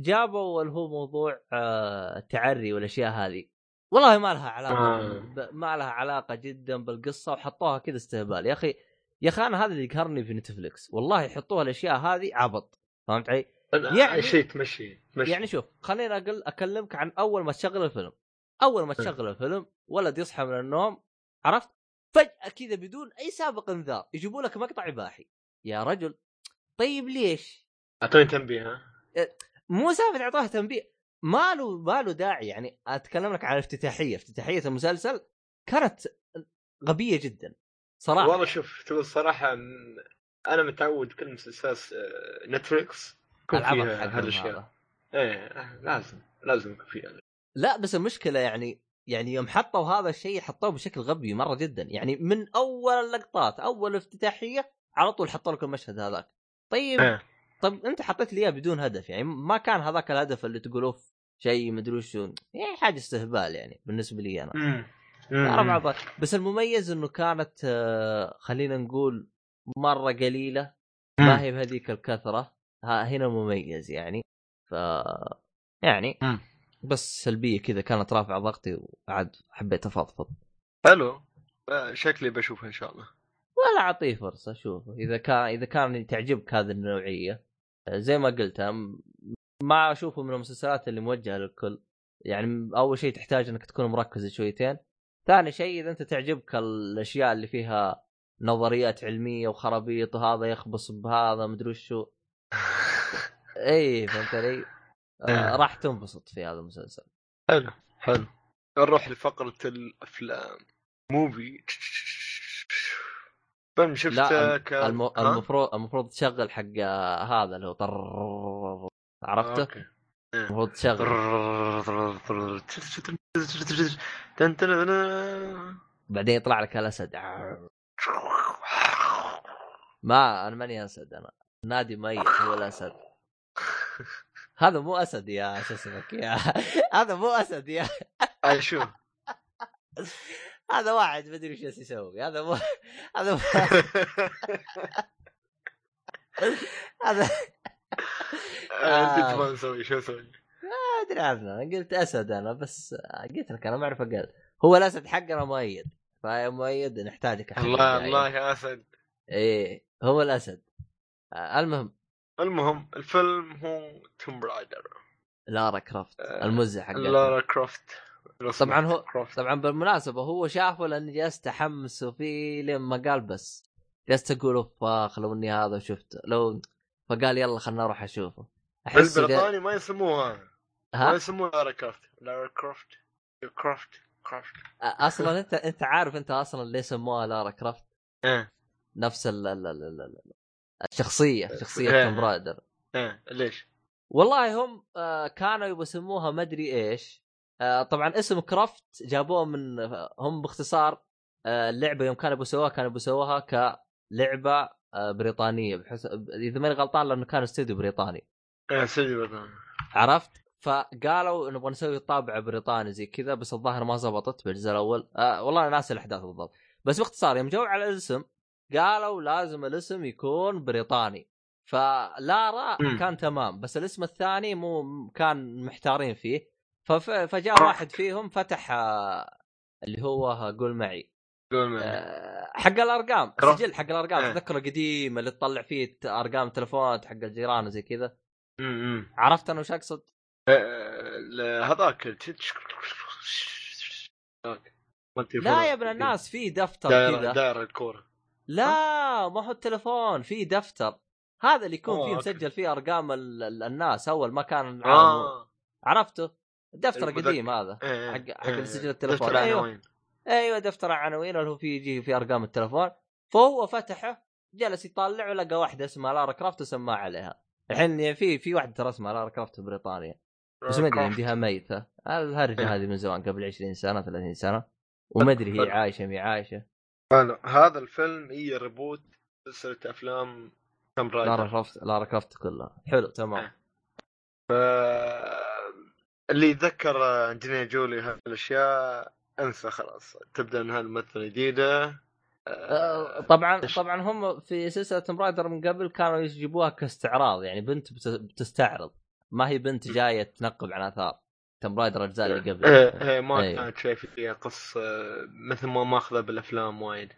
جابوا اللي هو موضوع آه التعري والأشياء هذه. والله ما لها علاقة آه. ما لها علاقة جدا بالقصة وحطوها كذا استهبال. يا أخي يا أخي أنا هذا اللي يقهرني في نتفلكس والله يحطوها الأشياء هذه عبط. فهمت علي؟ يعني- شيء تمشي تمشي. يعني شوف خليني أقل أكلمك عن أول ما تشغل الفيلم. أول ما تشغل الفيلم ولد يصحى من النوم عرفت؟ فجأة كذا بدون أي سابق انذار يجيبوا لك مقطع إباحي. يا رجل طيب ليش؟ أعطوني تنبيه ها؟ مو سالفه اعطوها تنبيه. ما له ما له داعي يعني أتكلم لك عن الافتتاحيه افتتاحية المسلسل كانت غبية جدا. صراحة. والله شوف تقول الصراحه أنا متعود كل مسلسلات آه، نتفلكس يكون العبط فيها هالاشياء. إيه لازم لازم يكون فيها لا بس المشكلة يعني يعني يوم حطوا هذا الشيء حطوه بشكل غبي مرة جدا. يعني من أول اللقطات أول افتتاحية على طول حطوا لك المشهد هذاك. طيب إيه. طب أنت حطيت لي إياه بدون هدف. يعني ما كان هذاك الهدف اللي تقول أوف شيء مدري وشو يعني حاجة استهبال يعني بالنسبة لي أنا. مم. مم. بعض بس المميز إنه كانت آه، خلينا نقول مرة قليلة ما هي بهذيك الكثرة. ها هنا مميز يعني. ف يعني. بس سلبية كذا كانت رافعة ضغطي وعاد حبيت أفضفض. حلو. شكلي بشوفها إن شاء الله. ولا أعطيه فرصة شوفه إذا كان إذا كان تعجبك هذه النوعية آه، زي ما قلت ما أشوفه من المسلسلات اللي موجهة للكل. يعني أول شيء تحتاج إنك تكون مركز شويتين. ثاني شيء اذا انت تعجبك الاشياء اللي فيها نظريات علميه وخرابيط وهذا يخبص بهذا مدري وشو اي فهمت علي؟ آه آه. راح تنبسط في هذا المسلسل حلو حلو نروح لفقرة الافلام موفي فيلم شفته كان الم... المفروض المفروض تشغل حق آه، هذا اللي هو طر عرفته؟ المفروض تشغل بعدين يطلع لك الأسد. ما أنا ماني أسد أنا نادي ميت هو الأسد. هذا مو أسد يا شو اسمك يا هذا مو أسد يا شو؟ هذا واحد ما أدري إيش يسوي هذا مو هذا مو هذا أنت تبغى نسوي شو أسوي؟ أدري عنه أنا قلت أسد أنا بس قلت لك أنا ما أعرف أقل. هو الأسد حقنا مؤيد فيا مؤيد نحتاجك الله. الله يا أسد. إيه هو الأسد. المهم. المهم الفيلم هو Tomb Raider Lara Croft آه، المزة حقتها. Lara Croft. لو طبعاً هو- Croft. طبعا بالمناسبة هو شافه لأني جلست أحمسه فيه لين ما قال بس. جلست أقول أوف لو اني هذا شفته لو فقال يلا خلنا أروح أشوفه. أحس بالبريطاني ما يسموها. ها؟ يسموها لارا كروفت. لارا كروفت. كروفت. كروفت. أصلا انت أنت عارف أنت أصلا ليه سموها Lara Croft إيه. نفس ال ال ال ال ال الشخصية. شخصية إيه. Tomb Raider. إيه. ليش؟ والله هم آه، كانوا يبغوا يسموها مدري إيش. آه، طبعا اسم Croft جابوه من هم باختصار آه، اللعبه يوم كانوا بيسووها كانوا بيسووها كلعبة آه، بريطانية. بحس... إذا ماني غلطان لأنه كان استوديو بريطاني. إيه سيدي بريطاني. عرفت؟ فقالوا نبغى نسوي طابع بريطاني زي كذا بس الظاهر ما زبطت بالجزء الأول آه والله أنا ناسي الأحداث بالضبط بس باختصار يوم جو على الاسم قالوا لازم الاسم يكون بريطاني فلارا. كان تمام بس الاسم الثاني مو كان محتارين فيه. فجاء. واحد فيهم فتح آه، اللي هو قول معي قول معي آه، حق الأرقام. سجل حق الأرقام إيه. تذكره قديم اللي تطلع فيه أرقام تلفونات حق الجيران وزي كذا عرفت أنا وش أقصد؟ هذاك هذاك مال التليفون. لا يا ابن الناس في دفتر كذا دايره الكورة لا ما هو التلفون في دفتر هذا اللي يكون فيه. مسجل فيه أرقام ال- ال- الناس أول ما كان آه عرفته الدفتر المذكر. القديم هذا إيه، حق- حق إيه، سجل التليفون. دفتر أيوه. عناوين. أيوه دفتر عناوين اللي هو فيه يجي فيه أرقام التلفون فهو فتحه جلس يطالع ولقى واحدة اسمها Lara Croft وسماه عليها الحين في في واحدة ترى اسمها Lara Croft بريطانيا بس ما أدري. يمديها ميتة الهرجه إيه. هذه من زمان قبل 20 سنة 30 سنة وما أدري هي. عايشة مي عايشة حلو هذا الفيلم هي reboot سلسلة أفلام توم لارا كرافت لارا كرافت كلها حلو تمام إيه. ف اللي يتذكر انجلينا جولي هالأشياء انسى خلاص تبدأ انها الممثله جديدة آه، طبعا؟ طبعا هم في سلسلة رايدر من قبل كانوا يجيبوها كاستعراض يعني بنت بت- بتستعرض ما هي بنت جاية تنقب عن آثار. توم رايدر الاجزاء اللي قبل. إيه إيه ما إيه. كانت شيء فيها قصه مثل ما ماخذة بالأفلام وايد.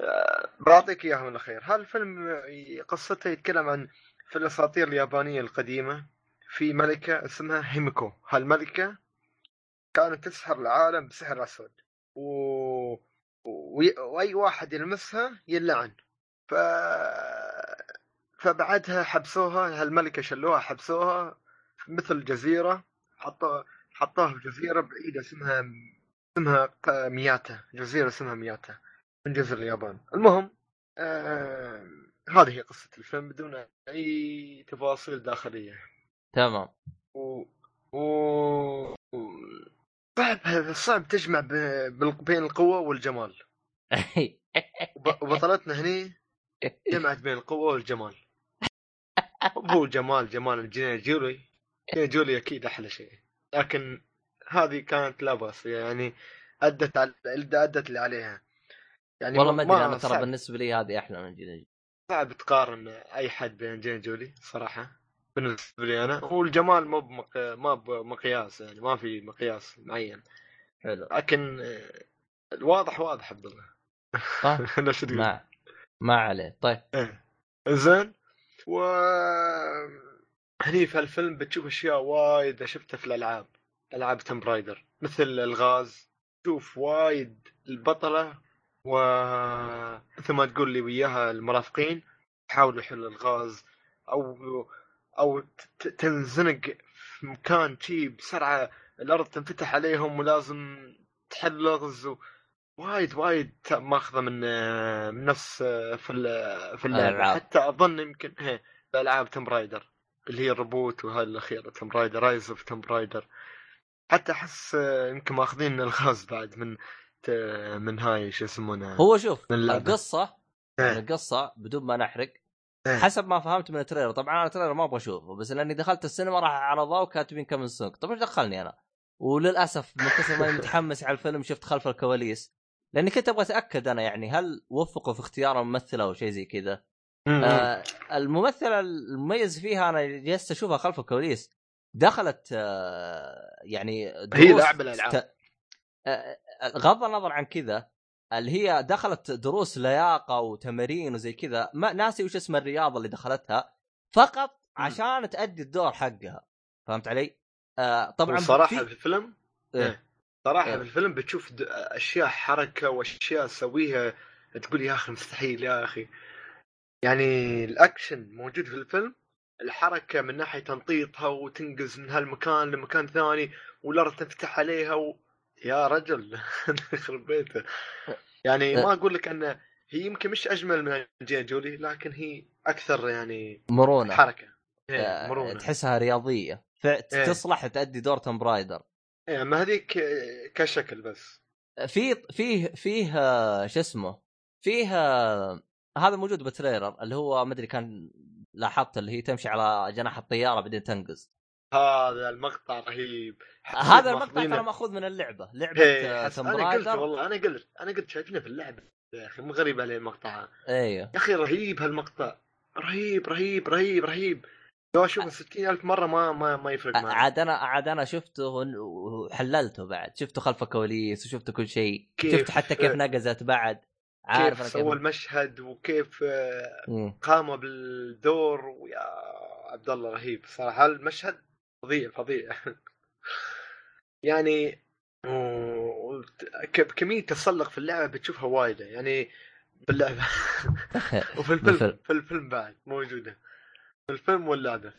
آه، بعطيك إياها من الأخير. هذا الفيلم قصته يتكلم عن في الأساطير اليابانية القديمة؟ في ملكة اسمها هيميكو. هالملكة كانت تسحر العالم بسحر أسود. و وي... وأي واحد يلمسها يلعن. ف فبعدها حبسوها هالملكة شلوها حبسوها مثل جزيرة حطوا حطوها في جزيرة بعيدة اسمها اسمها مياتا جزيرة اسمها مياتا من جزر اليابان. المهم آه... هذه هي قصة الفيلم بدون أي تفاصيل داخلية. تمام. و... و... صعب صعب تجمع ب... بين القوة والجمال. وبطلتنا هني جمعت بين القوة والجمال. هو جمال جمال الجنين جولي جولي أكيد أحلى شيء. لكن هذه كانت لا بأس يعني أدت على أدت اللي عليها. يعني والله ما أدري أنا ترى بالنسبة لي هذه أحلى من جولي صعب تقارن أي حد بين جين جولي صراحة. بالنسبة لي أنا والجمال مو بمق... ما بمقياس يعني ما في مقياس معين. حلو. لكن الواضح واضح عبد الله. طيب ما ما عليه. طيب. إيه. زين و هني في الفيلم بتشوف أشياء وايد شفتها في الألعاب. ألعاب تم برايدر مثل الغاز. تشوف وايد البطلة و مثل ما تقول لي وياها المرافقين يحاولوا يحلوا الغاز أو أو تنزنق في مكان شي بسرعة الأرض تنفتح عليهم ولازم تحل لغز و... وايد وايد ماخذة من من نفس في في اللعبة. حتى أظن يمكن هي في العاب Tomb Raider اللي هي ال reboot وهاي الأخيرة Tomb Raider Rise of Tomb Raider حتى أحس يمكن ماخذين الغاز بعد من من هاي شو يسمونها هو شوف القصة إيه. القصة بدون ما نحرق إيه. حسب ما فهمت من التريلر. طبعا أنا التريلر ما أبغى أشوفه بس لأني دخلت السينما راح عرضوه وكاتبين coming soon طب إيش دخلني أنا؟ وللأسف من كثر ما متحمس على الفيلم شفت خلف الكواليس. لأني كنت أبغى أتأكد أنا يعني هل وفقوا في اختيار الممثله أو شيء زي كذا. آه الممثلة المميز فيها أنا جلست أشوفها خلف الكواليس دخلت آه يعني هي لاعب الألعاب آه غض النظر عن كذا اللي هي دخلت دروس لياقة وتمارين وزي كذا ما ناسي وش اسم الرياضة اللي دخلتها فقط عشان تأدي الدور حقها فهمت علي؟ آه طبعا صراحة في, في الفيلم إيه. إيه. صراحة إيه. في الفيلم بتشوف أشياء حركة وأشياء تسويها تقول يا أخي مستحيل يا أخي يعني الأكشن موجود في الفيلم الحركة من ناحية تنطيطها وتنقز من هالمكان لمكان ثاني والأرض تنفتح عليها و... يا رجل يخرب بيته. يعني ما أقول لك إنه هي يمكن مش أجمل من جين جولي لكن هي أكثر يعني مرونة. حركة. إيه مرونة. تحسها رياضية. إيه. تصلح تأدي دور Tomb Raider. إيه ما هذيك كشكل بس. في فيه فيه شو اسمه فيه هذا موجود بالتريلر اللي هو ما أدري كان لاحظت اللي هي تمشي على جناح الطيارة بعدين تنقز. هذا المقطع رهيب. هذا المقطع ترى مأخوذ من اللعبة. لعبة آه، أنا قلت والله أنا قلت أنا قلت شايفينه في اللعبة يا أخي مو غريب عليه المقطع. أيوه يا أخي رهيب هالمقطع. رهيب رهيب رهيب رهيب. لو أشوفه 60000 مرة ما ما ما يفرق معي. عاد أنا عاد أنا شفته وحللته بعد. شفته خلف الكواليس وشفته كل شيء. شفت حتى كيف نقزت بعد. عارف كيف سوى المشهد وكيف قام بالدور ويا عبد الله رهيب صراحة. المشهد فظيع فظيع. يعني كمية تسلق في اللعبة بتشوفها وايدة يعني باللعبة. وفي الفيلم في الفيلم بعد موجودة. في الفيلم واللعبة.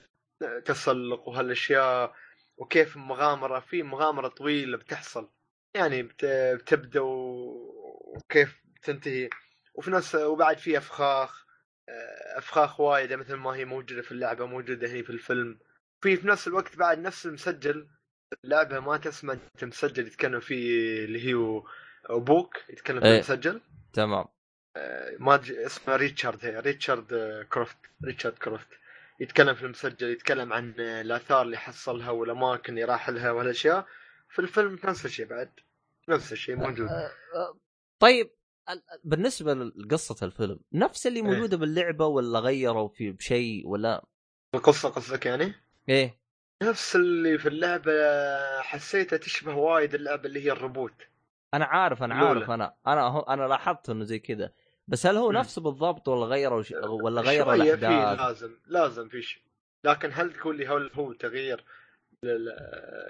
تسلق وهالأشياء وكيف المغامرة في مغامرة طويلة بتحصل. يعني بتبدأ وكيف بتنتهي وفي نفس وبعد في أفخاخ أفخاخ وايدة مثل ما هي موجودة في اللعبة موجودة هنا في الفيلم. في في نفس الوقت بعد نفس المسجل اللعبة ما تسمع أنت مسجل يتكلم فيه اللي هي أبوك يتكلم في المسجل. تمام. آه، ما اسمه ريتشارد هي ريتشارد آه، كروفت ريتشارد كروفت. يتكلم في المسجل يتكلم عن الآثار اللي حصلها والأماكن اللي راح لها والأشياء. في الفيلم نفس الشيء بعد نفس الشيء موجود. أه. طيب بالنسبة لقصة الفيلم نفس اللي إيه. موجودة باللعبة ولا غيروا في بشيء ولا القصة قصدك يعني؟ إيه نفس اللي في اللعبة حسيتها تشبه وايد اللعبة اللي هي الربوت أنا عارف أنا عارف أنا أنا أنا لاحظت إنه زي كذا بس هل هو نفسه بالضبط ولا غيروا ش... ولا غيروا الأحداث؟ لازم لازم في شيء لكن هل تقول لي هل هو تغيير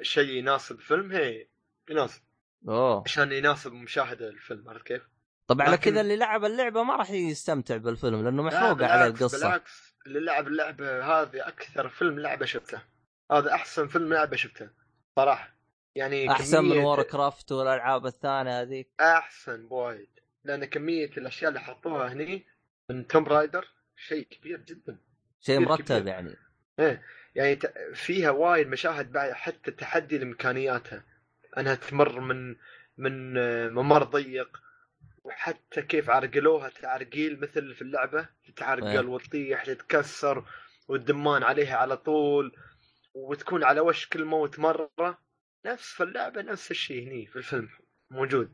شيء يناسب فيلم؟ هي يناسب أوه عشان يناسب مشاهدة الفيلم عرفت كيف؟ طبعا على كذا اللي لعب اللعبة ما راح يستمتع بالفيلم لأنه لا، محروقه على القصة. بالعكس. اللي لعب اللعبة هذه أكثر فيلم لعبة شفته. هذا أحسن فيلم لعبة شفته صراحة. يعني أحسن من كمية- War craft والألعاب الثانية هذيك أحسن بوايد لأن كمية الأشياء اللي حطوها هني من Tomb Raider شيء كبير جدا. شيء مرتب كبير. يعني. يعني ت- فيها وايد مشاهد بعد حتى تحدي لامكانياتها أنها تمر من من آه، ممر ضيق وحتى كيف عرقلوها تعرقيل مثل في اللعبة تتعرقل إيه. وتطيح تتكسر والدمان عليها على طول وتكون على وشك الموت مرة. نفس في اللعبة نفس الشيء هني في الفيلم موجود.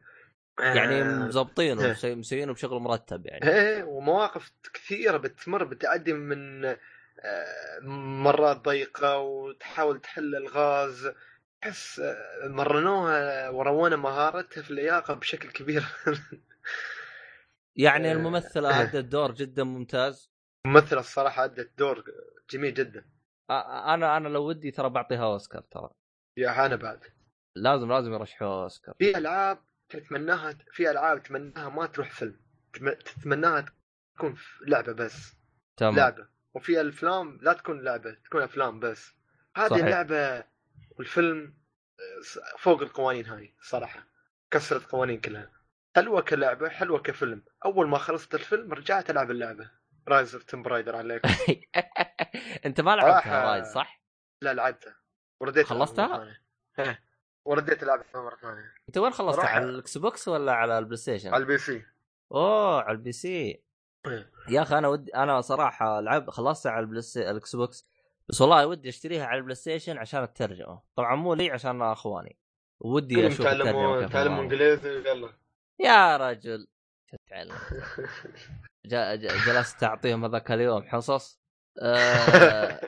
يعني آه، مظبطينه إيه. مسوي- مسوينه بشغل مرتب يعني. إيه ومواقف كثيرة بتمر بتعدي من آه، مرات ضيقة وتحاول تحل الغاز. تحس آه، مرنوها ورونا مهارتها في اللياقة بشكل كبير. يعني آه. الممثله ادت دور جدا ممتاز. الممثلة الصراحة أدت دور جميل جدا. أنا أنا لو ودي ترى بعطيها أوسكار ترى. يا أنا بعد. لازم لازم يرشحوها أوسكار. في ألعاب تتمناها في ألعاب تتمناها ما تروح فيلم. تم- تتمناها تكون في لعبة بس. تمام. لعبة. وفي الأفلام لا تكون لعبة تكون أفلام بس. هذه صحيح. اللعبة والفيلم آه، فوق القوانين هاي صراحة. كسرت قوانين كلها. حلوة كلعبة حلوة كفيلم أول ما خلصت الفيلم رجعت ألعب اللعبة Rise of Tomb Raider عليك أنت ما لعبتها. رايد صح؟ لا لعبتها ورديت خلصتها؟ ورديت ألعبها مرة ثانية أنت وين خلصتها. على ال Xbox ولا على ال PlayStation؟ على ال PC أوه على ال PC إيه. يا أخي أنا ودي أنا صراحة لعب خلصتها على ال Play ال Xbox بس والله ودي أشتريها على ال PlayStation عشان الترجمة طبعا مو لي عشان أخواني ودي أشوف الترجمة تعلموا تعلموا. إنجليزي يلا يا رجل. جلست أعطيهم هذاك اليوم حصص. آه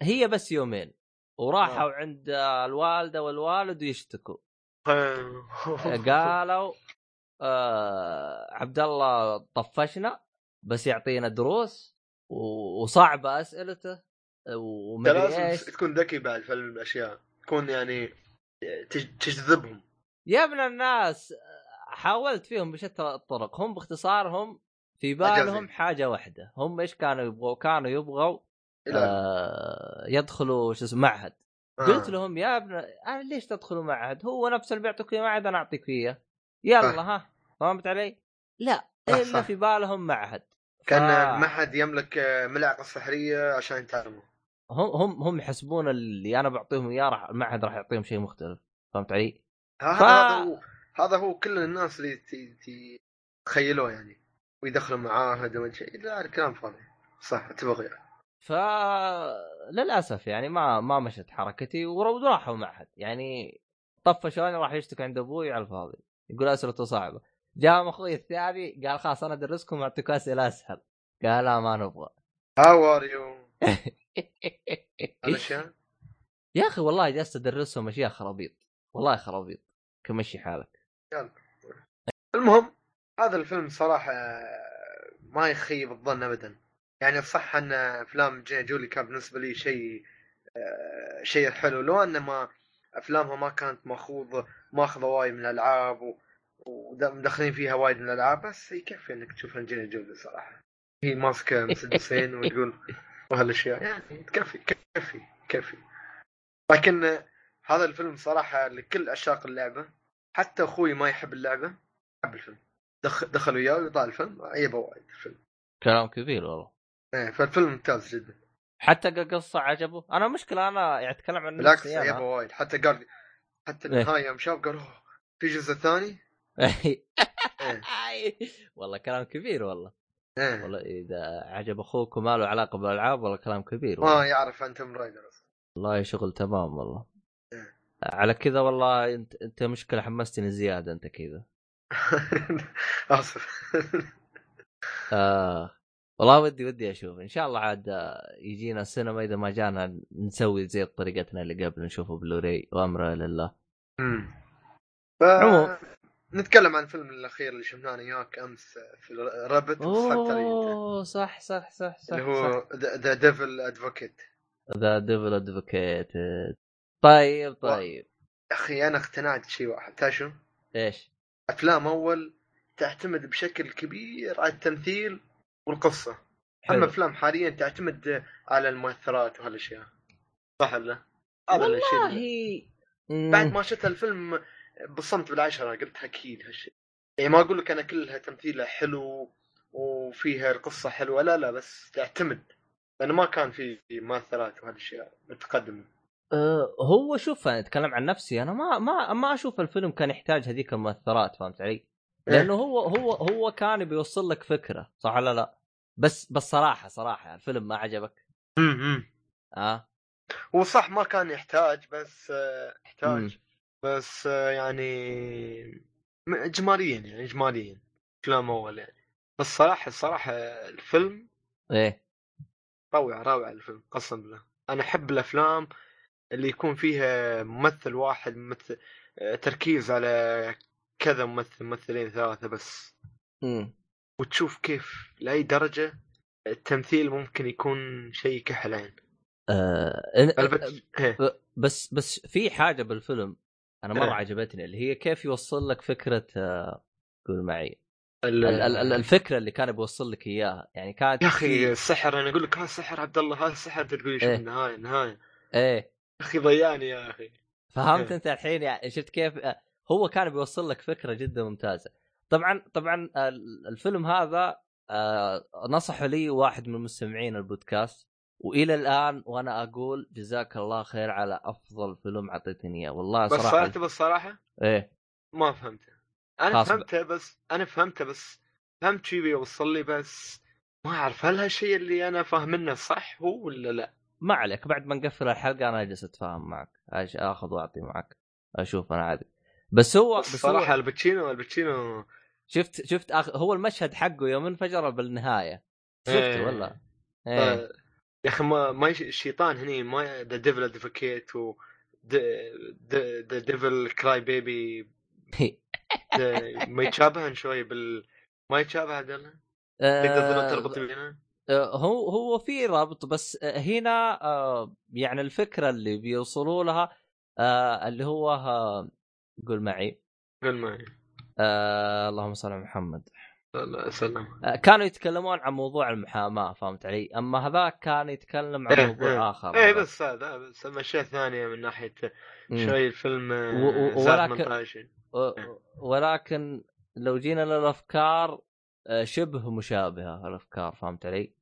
هي بس يومين. وراحوا عند الوالدة والوالد ويشتكوا. قالوا آه عبد الله طفشنا بس يعطينا دروس وصعبه أسئلته. ومدري لازم إيش. تكون ذكي بعد في الأشياء. تكون يعني تج- تجذبهم. يا ابن الناس حاولت فيهم بشتى الطرق. هم باختصارهم في بالهم. حاجة واحدة. هم إيش كانوا يبغوا؟ كانوا يبغوا آه يدخلوا شو اسمه معهد. آه. قلت لهم يا ابن أنا ليش تدخلوا معهد؟ هو نفس اللي بيعطيك إياه معهد أنا أعطيك إياه. يلا آه. ها فهمت علي؟ لا إلا صح. في بالهم معهد. كأن معهد يملك آه، ملعقة سحرية عشان يتعلموا. هم هم هم يحسبون اللي أنا بعطيهم إياه راح المعهد راح يعطيهم شيء مختلف. فهمت علي؟ ف- هذا هو. هذا هو كل الناس اللي تخيلوه يعني ويدخلوا معاهد وما شيء لا الكلام فاضي. صح أتفق يعني. ف للأسف يعني ما ما مشت حركتي ور- وراحوا معهد يعني طفشوني راح يشتكي عند أبوي على الفاضي. يقول أسئلته صعبة. جاء أخوي الثاني قال خلاص أنا أدرسكم وأعطيكم أسئلة أسهل. قال لا ما نبغى. how are you يا أخي والله جالس أدرسهم أشياء خرابيط. والله خرابيط. كمشي حالك. المهم هذا الفيلم صراحة آه، ما يخيب الظن ابدا. يعني صح أن أفلام جولي كان بالنسبة لي شيء آه، شيء حلو. لو أن ما أفلامها ما كانت مأخوذة ماخذه وايد من الألعاب ومدخلين فيها وايد من الألعاب بس يكفي إنك تشوف انجلينا جولي صراحة. هي ماسكة مسدسين وتقول وهالأشياء. يعني تكفي كفي كفي لكن هذا الفيلم صراحة لكل عشاق اللعبة. حتى أخوي ما يحب اللعبة حب الفيلم. دخل دخل وياه ويطالع الفيلم عيبه وايد الفيلم. كلام كبير والله. إيه فالفيلم ممتاز جدا. حتى قصة عجبه. أنا مشكلة أنا يعني أتكلم عن بالعكس عيبه وايد. حتى قال حتى إيه. النهاية يوم شاف قال "أوه، في جزء ثاني؟ إيه. والله كلام كبير والله. إيه. والله إذا عجب أخوك وما له علاقة بالألعاب والله كلام كبير ما والله, يعرف أنتم رايدر. والله شغل تمام والله. إيه. على كذا والله انت انت مشكلة حمستني زيادة انت كذا. اسف آه. والله ودي ودي أشوف. إن شاء الله عاد آه، يجينا السينما إذا ما جانا نسوي زي طريقتنا اللي قبل نشوفه بلوراي وأمره لله. أمم. ف... عموما. نتكلم عن الفيلم الأخير اللي شفناه وياك أمس في Rabbit أوه صح صح صح صح اللي هو The Devil Advocate The Devil Advocate طيب طيب أخي أنا اقتنعت شيء واحد تعرف شو؟ إيش؟ أفلام أول تعتمد بشكل كبير على التمثيل والقصة أما حلو. أفلام حاليا تعتمد على المؤثرات وهالأشياء صح ولا؟ هذا الشيء اللي-. بعد ما شفت الفيلم بصمت بالعشرة قلت أكيد هالشيء يعني ما أقول لك أنا كلها تمثيلها حلو وفيها القصة حلوة لا لا بس تعتمد لأنه ما كان في مؤثرات وهالأشياء متقدمة هو شوف أنا أتكلم عن نفسي أنا ما ما ما أشوف الفيلم كان يحتاج هذيك المؤثرات فهمت علي؟ لأنه هو هو هو كان بيوصل لك فكرة صح ولا لا؟ بس بس صراحة صراحة الفيلم ما عجبك؟ امم آه. هو صح ما كان يحتاج بس آه،. يحتاج. بس آه، يعني اجماليا يعني اجماليا أفلام أول يعني. بس صراحة الصراحه الفيلم إيه. روعة روعة الفيلم قسم بالله. أنا أحب الأفلام اللي يكون فيها ممثل واحد ممثل آه، تركيز على كذا ممثل ممثلين ثلاثة بس امم وتشوف كيف لأي درجة التمثيل ممكن يكون شيء كحلين آه البت... إيه. بس بس في حاجة بالفيلم أنا مرة إيه. عجبتني اللي هي كيف يوصل لك فكرة آه قول معي ال- ال- ال- ال- الفكرة اللي كان بيوصل لك إياها يعني كانت يا أخي السحر أنا أقول لك هذا السحر عبد الله هذا انت تقول إيه. النهايه النهايه إيه أخي ضيعني يا أخي. فهمت إيه. أنت الحين يعني شفت كيف؟ آه، هو كان بيوصل لك فكرة جدا ممتازة. طبعا طبعا الفيلم هذا آه، نصح لي واحد من مستمعين البودكاست وإلى الآن وأنا أقول جزاك الله خير على أفضل فيلم أعطيتني إياه. والله بس صراحة صراحة؟ بالصراحه إيه. ما فهمته أنا فهمته بس أنا فهمته بس فهمت شي بيوصل لي بس ما أعرف هل هالشيء اللي أنا فاهمنه صح هو ولا لا. ما عليك بعد ما نقفل الحلقة أنا أجلس أتفاهم معك آخذ وأعطي معك أشوف أنا عادي بس هو بس بس هو الباتشينو الباتشينو شفت شفت أخ... هو المشهد حقه يوم انفجر بالنهاية شفته إيه. ولا؟ إيه آه، يا أخي ما ما الشيطان هني ما The Devil Advocate و The Devil Crybaby ما يتشابهن شوي بال ما يتشابه عبد الله؟ تقدر تربط؟ آه، هو هو في ربط بس آه، هنا آه، يعني الفكرة اللي بيوصلوا لها اللي هو قول معي قول معي آه، اللهم صل على محمد الله يسلم آه، كانوا يتكلمون عن موضوع المحاماة فهمت علي؟ أما هذاك كان يتكلم عن إيه، موضوع إيه. آخر هذا. بس هذا بس أما اشياء ثانية من ناحية. شوي الفيلم و- و- ولكن- 18 و- ولكن لو جينا للأفكار شبه مشابهة الأفكار فهمت علي؟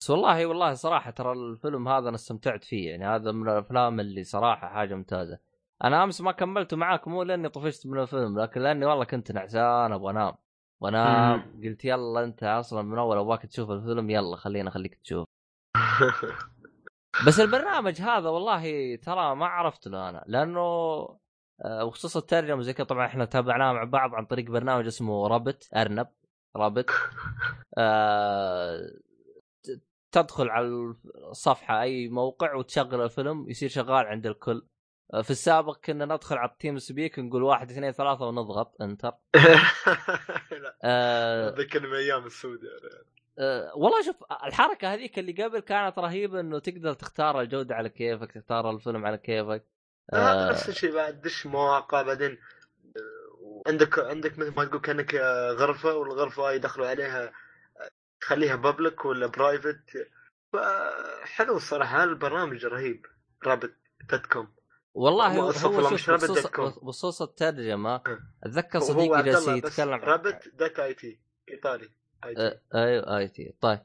بس والله والله صراحة ترى الفيلم هذا أنا استمتعت فيه يعني هذا من الأفلام اللي صراحة حاجة ممتازة. أنا أمس ما كملته معاك مو لأني طفشت من الفيلم لكن لأني والله كنت نعسان أبغى أنام. وانام قلت يلا أنت أصلا من أول أبغاك تشوف الفيلم يلا خلينا خليك تشوف. بس البرنامج هذا والله ترى ما عرفت له أنا لأنه آه، وخصوصا الترجمة زي كذا طبعا إحنا تابعناه مع بعض عن طريق برنامج اسمه Rabbit أرنب. Rabbit. آه، تدخل على الصفحة أي موقع وتشغل الفيلم يصير شغال عند الكل. آه، في السابق كنا ندخل على ال TeamSpeak نقول واحد اثنين ثلاثة ونضغط Enter. لا آه ذكرني من أيام السود أه والله شوف الحركة هذيك اللي قبل كانت رهيبة إنه تقدر تختار الجودة على كيفك تختار الفيلم على كيفك. آه نفس الشيء بعد دش مواقع بعدين آه، عندك عندك مثل ما تقول كأنك آه، غرفة والغرفة هاي يدخلوا عليها آه، تخليها public ولا private حلو الصراحة هذا البرنامج رهيب. Rabbit dot com والله هو بخصوص. بخصوص الترجمه. أتذكر صديقي جالس يتكلم Rabbit dot IT إيطالي أيوه IT طيب.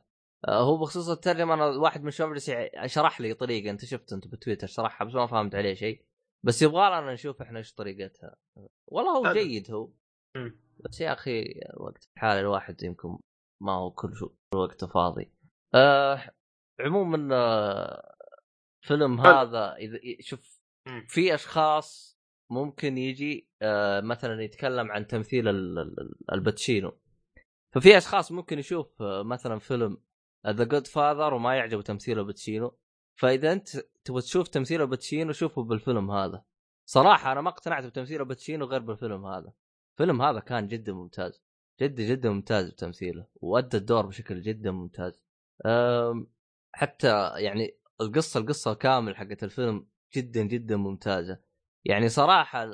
هو بخصوص الترجمه أنا واحد من الشباب شرح لي طريقة أنت شفت أنت بتويتر شرحها بس ما فهمت عليه شيء. بس يبغى لنا نشوف إحنا إيش طريقتها والله هو. جيد هو. بس يا أخي وقت الحالي الواحد يمكن ما هو كل وقته فاضي آه عموما آه فيلم. هذا إذا شوف. في أشخاص ممكن يجي آه مثلا يتكلم عن تمثيل ال- ال- الباتشينو ففي أشخاص ممكن يشوف آه مثلا فيلم The Godfather وما يعجبه تمثيله باتشينو فإذا أنت تبغى تشوف تمثيله باتشينو شوفه بالفيلم هذا. صراحة أنا ما اقتنعت بتمثيله باتشينو غير بالفيلم هذا. الفيلم هذا كان جدا ممتاز. جدا جدا ممتاز بتمثيله وأدى الدور بشكل جدا ممتاز. حتى يعني القصة القصة الكامل حقت الفيلم جدا جدا ممتازة. يعني صراحة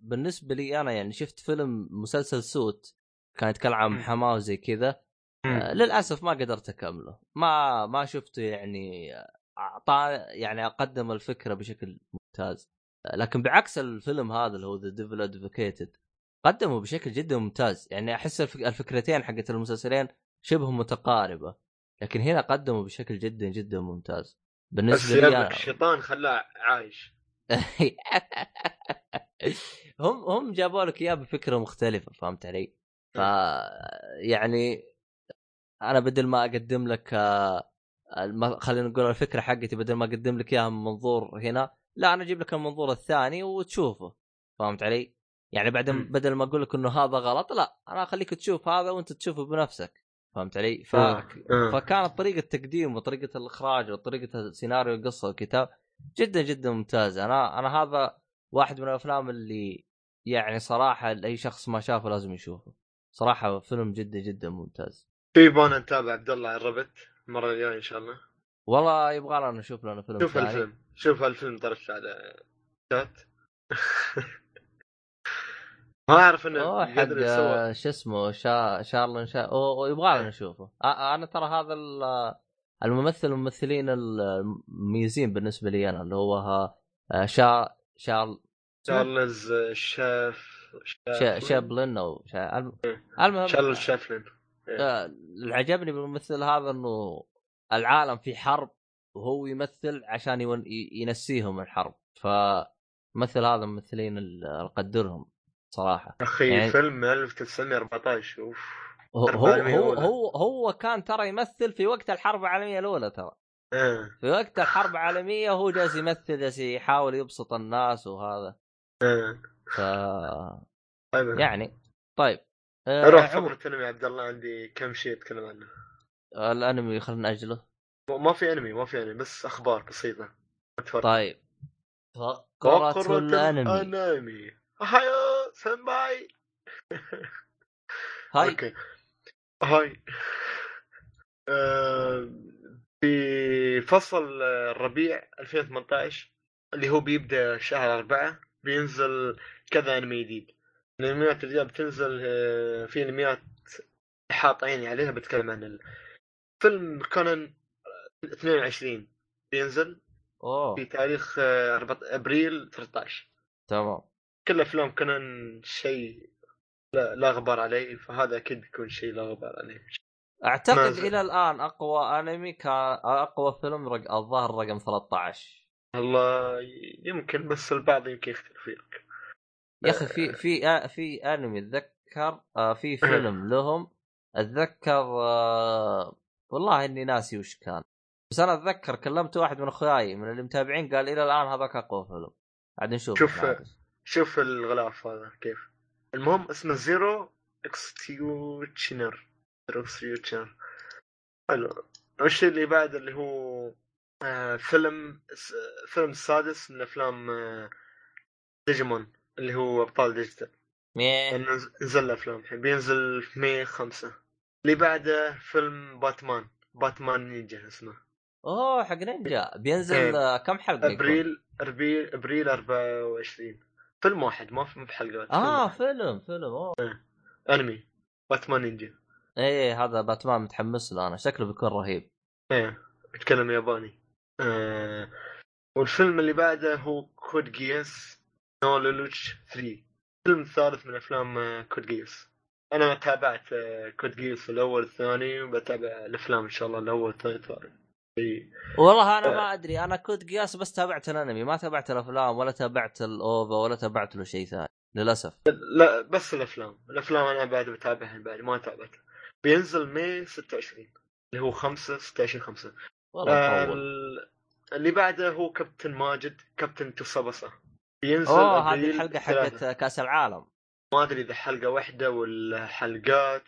بالنسبة لي أنا يعني شفت فيلم مسلسل Suits كان يتكلم عن محاماه وزي كذا. آه للأسف ما قدرت أكمله. ما ما شفته يعني أعطى يعني أقدم الفكرة بشكل ممتاز. لكن بعكس الفيلم هذا اللي هو The Devil's Advocate قدمه بشكل جدا ممتاز. يعني أحس الفكرتين حقت المسلسلين شبه متقاربة لكن هنا قدموا بشكل جدا جدا ممتاز. بالنسبة لي الشيطان خلاه عايش. هم هم جابوا لك إياه بفكرة مختلفة فهمت علي؟ ف يعني أنا بدل ما أقدم لك آه، خلينا نقول الفكرة حقتي بدل ما أقدم لك إياها من منظور هنا لا أنا أجيب لك المنظور الثاني وتشوفه فهمت علي؟ يعني بعدين بدل ما أقول لك إنه هذا غلط لا أنا أخليك تشوف هذا وأنت تشوفه بنفسك فهمت علي؟ ف... آه. آه. فكانت طريقة تقديم وطريقة الإخراج وطريقة السيناريو القصة والكتاب جدا جدا ممتازة أنا أنا هذا واحد من الأفلام اللي يعني صراحة اي شخص ما شافه لازم يشوفه صراحة فيلم جدا جدا ممتاز في بونا نتابع عبد الله الربت المرة الجاية إن شاء الله. والله يبغى لنا نشوف لنا فيلم شوف الفيلم. شوف الفيلم طرش على شات ما أعرف إنه يسوى شو اسمه شا... شارلن شا... يبغى لنا نشوفه. أنا ترى هذا الممثل الممثلين المميزين بالنسبة لي أنا اللي هو آه، شا شارل شارلز شاف شابلن أو شا... المهم شارلز شافلن. اللي عجبني بالممثل هذا إنه العالم في حرب وهو يمثل عشان يون... ينسيهم الحرب. فمثل هذا الممثلين اللي اقدرهم صراحة. أخي يعني... فيلم 1914 أوف. هو هو, هو هو كان ترى يمثل في وقت الحرب العالمية الأولى ترى. إيه. في وقت الحرب العالمية وهو جالس يمثل جالس يحاول يبسط الناس وهذا. إيه. ف يعني طيب. روح فقرة انمي عبد الله عندي كم شيء أتكلم عنه. الأنمي خلينا نأجله. ما في أنمي ما في أنمي بس أخبار بسيطة. أتفرج. طيب. فقرة الأنمي. الأنمي. هايو سنباي. هاي. أوكي. هاي. آه، في فصل الربيع 2018 اللي هو بيبدأ شهر أربعة بينزل كذا أنمي جديد. الانميات اللي بتنزل آه، في انميات حاط عيني عليها بتكلم عن فيلم كونان 22 بينزل أوه. في تاريخ آه، أبريل 13 تمام. كل أفلام كونان شيء لا, لا غبار عليه فهذا أكيد بيكون شيء لا غبار عليه. أعتقد إلى الآن أقوى أنمي كان أقوى فيلم رق... الظاهر رقم 13 والله يمكن بس البعض يمكن يختلف فيك يا أخي في في في أنمي أتذكر آه، في فيلم لهم أتذكر آه، والله إني ناسي وش كان. بس أنا أتذكر كلمت واحد من أخوياي من اللي متابعين قال إلى الآن هذاك أقوى فيلم. عاد نشوف شوف شوف الغلاف هذا كيف. المهم اسمه Zero Executioner. Zero Executioner. حلو. الشيء اللي بعد اللي هو آه فيلم فيلم السادس من أفلام آه ديجيمون. اللي هو ابطال ديجيتال. نزل أفلام. الحين بينزل في May خمسة. اللي بعده فيلم Batman. Batman Ninja اسمه. أوه حق نينجا. بينزل إيه. كم حلقة أبريل أبريل ابريل 24 فيلم واحد ما في بحلقات آه فيلم فيلم أوه. إيه. أنمي. Batman Ninja. إيه هذا باتمان متحمس له أنا. شكله بيكون رهيب. إيه. يتكلم ياباني. آه والفيلم اللي بعده هو Code Geass no Lelouch 3 الفيلم الثالث من أفلام آه، Code Geass. أنا تابعت آه، Code Geass الأول الثاني وبتابع الأفلام إن شاء الله الأول الثاني الثالث والله أنا ما أدري. أنا Code Geass بس تابعت الأنمي ما تابعت الأفلام ولا تابعت ال OVA ولا تابعت له شيء ثاني للأسف. لا بس الأفلام. الأفلام أنا بعد بتابعها بعد ما تابعتها بينزل ماي 26 اللي هو 5 16 5 والله آه اللي بعده هو كابتن ماجد كابتن تصبصه بينزل أوه هذه الحلقة حقت كأس العالم. ما أدري إذا حلقة واحدة ولا حلقات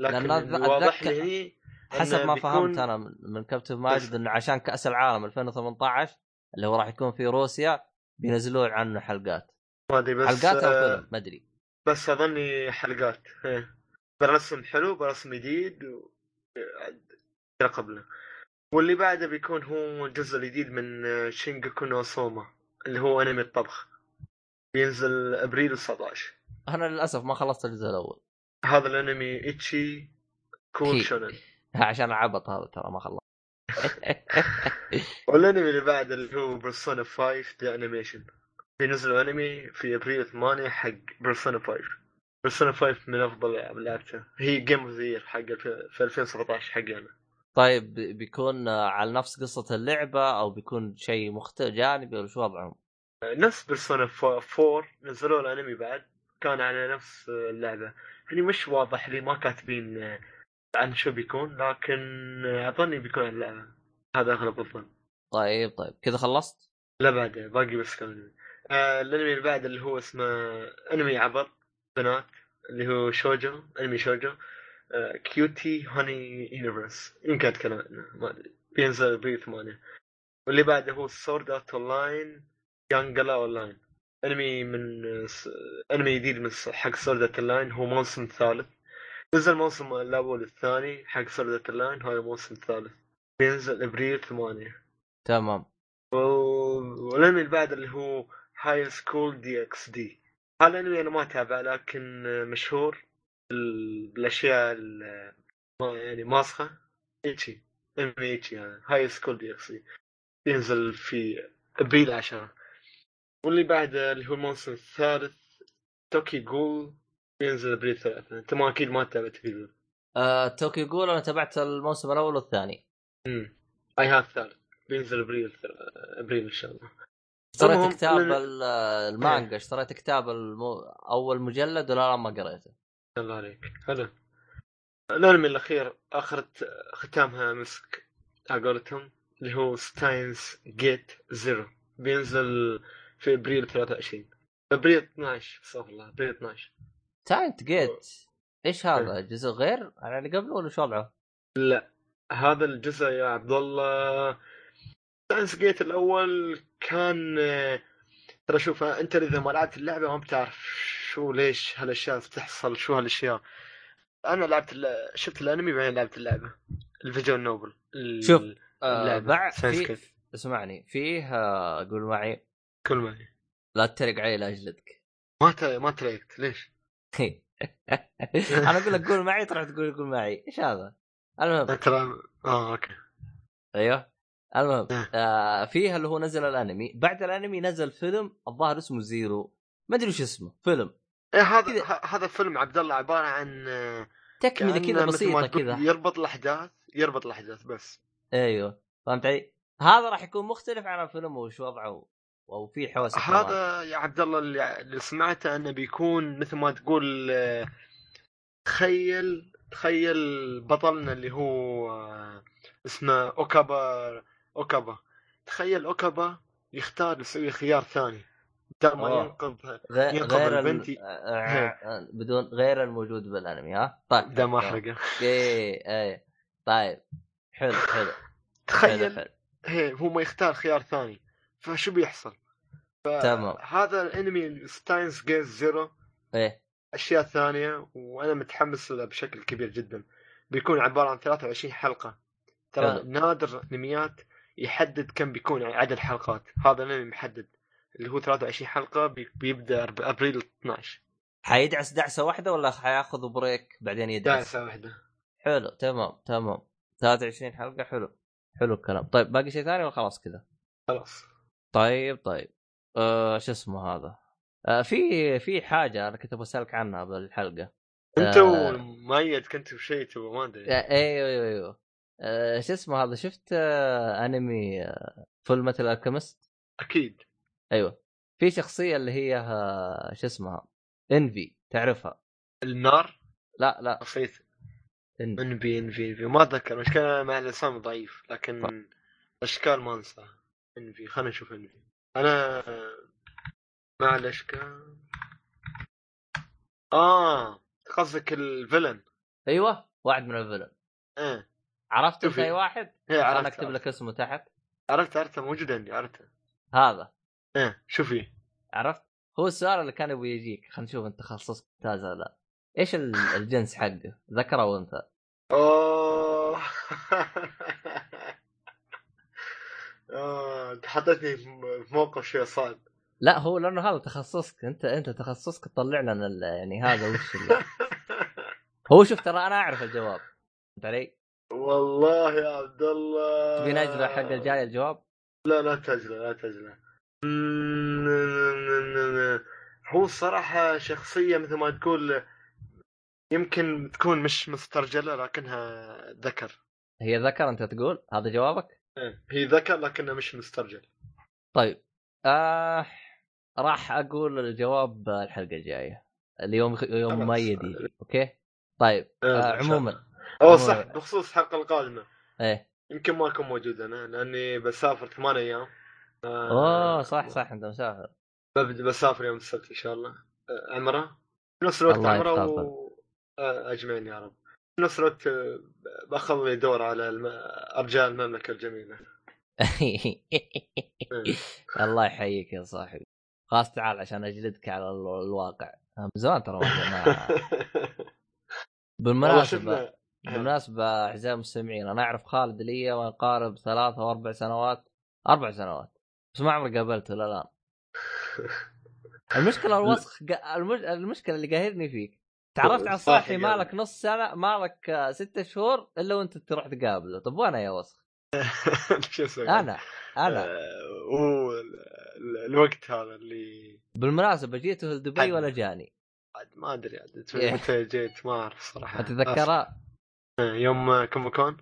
لكن واضح لي حسب ما فهمت أنا من كابتن ماجد إنه عشان كأس العالم 2018 اللي هو راح يكون في روسيا بينزلون عنه حلقات. ما أدري بس حلقات أو آه، فيلم ما أدري. بس أظني حلقات. برسم حلو برسم جديد و... قبله. واللي بعده بيكون هو الجزء الجديد من شينجاكو نو سوما. اللي هو أنمي الطبخ. بينزل أبريل 19 أنا للأسف ما خلصت الجزء الأول. هذا الأنمي اتشي كول كي. شونن. عشان عبط هذا ترى ما خلص. والأنمي اللي بعد اللي هو Persona 5 The Animation في نزلوا انمي في أبريل 8 حق Persona 5 Persona 5 من أفضل الالعاب لعبتها هي game of the حق الف- في 2017 حقي أنا. طيب بي- بيكون على نفس قصة اللعبة أو بيكون شيء مختلف جانبي ولا شو وضعهم؟ نفس Persona 4 نزلوا الأنمي بعد كان على نفس اللعبة. يعني مش واضح لي ما كاتبين عن شو بيكون لكن أظني بيكون عن اللعبة. هذا أغلب الظن. طيب طيب. كذا خلصت؟ لا بعد باقي بس كم انمي آه الأنمي اللي بعد اللي هو اسمه أنمي عبط بنات اللي هو shoujo أنمي shoujo. Cutie Honey Universe يمكن اتكلم عنه ما أدري. بينزل ب 8 واللي بعده هو Sword Art Online Gun Gale Online انمي من. انمي جديد من حق Sword Art Online هو موسم ثالث. نزل الموسم الأول والثاني حق Sword Art Online هذا الموسم الثالث. بينزل ابريل 8 تمام. والأنمي اللي بعد اللي هو High School DxD هذا الأنمي أنا ما أتابعه لكن مشهور. بال- بالاشياء ال- ما- يعني ماسخة. ecchi إنمي ecchi هذا High School D. x ينزل في أبريل 10 واللي بعده اللي هو الموسم الثالث توكي جول. ينزل أبريل ثلاثة. أنت ما أكيد ما تابعت Tokyo Ghoul. آه، Tokyo Ghoul أنا تابعت الموسم الأول والثاني. امم اي هذا الثالث بينزل أبريل أبريل إن شاء الله. اشتريت كتاب ال- المانجا اشتريت كتاب المو... أول مجلد ولا لا ما قريته. الله عليك. حلو. الأنمي الأخير آخر ختامها مسك على قولتهم اللي هو Steins Gate Zero بينزل في إبريل 23 إبريل 12 استغفر الله إبريل 12 Steins Gate إيش هذا؟ جزء غير؟ عن اللي قبله ولا شو وضعه؟ لا. هذا الجزء يا عبد الله. Steins Gate الأول كان ترى شوف أنت إذا ما لعبت اللعبة ما بتعرف شو ليش هالأشياء بتحصل شو هالأشياء أنا لعبت شفت الأنمي بعدين لعبت اللعبة الفيجوال نوبل شوف، آه. بعد في. اسمعني فيه آه، قول معي كل ما هي. لا تتريق علي لا أجلدك ما ت... ما تريقت ليش؟ أنا أقول لك قول معي تروح تقول قول معي إيش هذا؟ المهم ترى آه أوكي أيوه المهم آه. آه فيها اللي هو نزل الأنمي بعد الأنمي نزل فيلم الظاهر اسمه زيرو ما أدري وش اسمه فيلم إيه هذا هذا فيلم عبد الله عبارة عن آه، تكملة كذا بسيطة كذا. يربط الأحداث يربط الأحداث بس. أيوه. فهمت علي؟ هذا راح يكون مختلف عن الفيلم وش وضعه أو في حوسه. هذا يا عبد الله اللي, اللي سمعته إنه بيكون مثل ما تقول آه، تخيل تخيل بطلنا اللي هو آه، اسمه أوكابا أوكابا. تخيل أوكابا يختار يسوي خيار ثاني. بدل ما أوه. ينقذ غير ينقذ غير ال... البنت آه، آه، بدون غير الموجود بالانمي ها؟ طيب بدل ما. احرقه إيه إيه. طيب حلو حلو تخيل هي هو ما يختار خيار ثاني فشو بيحصل؟ تمام. هذا الانمي Steins Gate Zero إيه. أشياء ثانية وأنا متحمس له بشكل كبير جدا. بيكون عبارة عن 23 حلقة. ترى. نادر الانميات يحدد كم بيكون عدد حلقات. هذا الانمي محدد. اللي هو 23 حلقة بي- بيبدأ أرب- أبريل 12 حيدعس دعسة واحدة ولا حياخذ بريك بعدين يدعس؟ دعسة واحدة حلو تمام تمام 23 حلقة حلو حلو الكلام طيب باقي شيء ثاني ولا خلاص كذا؟ خلاص طيب طيب آه شو اسمه هذا؟ آه في في حاجة أنا كنت بسالك عنها بالحلقة أنت آه. ومؤيد كنتوا بشيء تبغى ما أدري آه، أيوه أيوه أيوه آه شو اسمه هذا شفت آه أنمي آه Fullmetal Alchemist؟ أكيد أيوه. في شخصية اللي هي شو اسمها؟ Envy تعرفها؟ النار؟ لا لا. بسيط Envy. Envy Envy ما أتذكر. مشكلة مع الأسامي ضعيف لكن اشكال ما أنساها. Envy. خلينا نشوف Envy. أنا مع الأشكال. آه. قصدك الفيلن. أيوه. واحد من الفيلن. إيه. عرفت أنت. أي واحد؟ إيه أنا عرفت أكتب لك اسمه تحت. عرفت عرفته. موجود عندي عرفته. هذا. إيه شوفي عرفت؟ هو السؤال اللي كان يبغى يجيك خلينا نشوف أنت تخصصك ممتاز ولا لا إيش ال- الجنس حقه؟ ذكر أو أنثى؟ أوه آه، أنت حطيتني في موقف شوي صعب لا هو لأنه هذا تخصصك أنت أنت تخصصك تطلع لنا يعني هذا وش ال- هو شوف ترى أنا أعرف الجواب فهمت علي؟ والله يا عبد الله تبي نجله حق الجاي الجواب؟ لا لا تجله لا تجله هو الصراحة شخصية مثل ما تقول يمكن تكون مش مسترجلة لكنها ذكر هي ذكر أنت تقول هذا جوابك؟ إيه، هي ذكر لكنها مش مسترجل طيب آه راح أقول الجواب الحلقة الجاية اليوم يوم. مؤيد يجي أوكي؟ طيب إيه، آه. عموما أوه صح. بخصوص الحلقة القادمة إيه يمكن ما أكون موجود أنا لأني بسافر ثمان أيام آه، اوه صح صح أنت مسافر. ببدأ بسافر يوم السبت إن شاء الله. آه، عمرة. في نفس الوقت عمرة. و... آه، أجمعين يا رب. في نفس الوقت آه، بأخذ لي دور على الم... أرجاء المملكة الجميلة. إيه. الله يحييك يا صاحبي. خلاص تعال عشان أجلدك على ال- الواقع. من زمان ترى ما- بالمناسبة بالمناسبة أعزائي المستمعين أنا أعرف خالد لي ما يقارب ثلاث أو أربع سنوات أربع سنوات. بس ما عمري قابلته الان المشكلة الوسخ. المشكلة اللي قاهرني فيك. تعرفت على صاحي الصاحي. مالك نص سنه مالك آه، ستة شهور إلا وأنت تروح تقابله. طب وأنا يا وسخ؟ أنا أنا. آه، الوقت هذا اللي بالمناسبة جيته لدبي. ولا جاني؟ عاد ما أدري عاد إيه. متى جيت؟ ما أعرف صراحة. ما تتذكرها آه، يوم كوميكون؟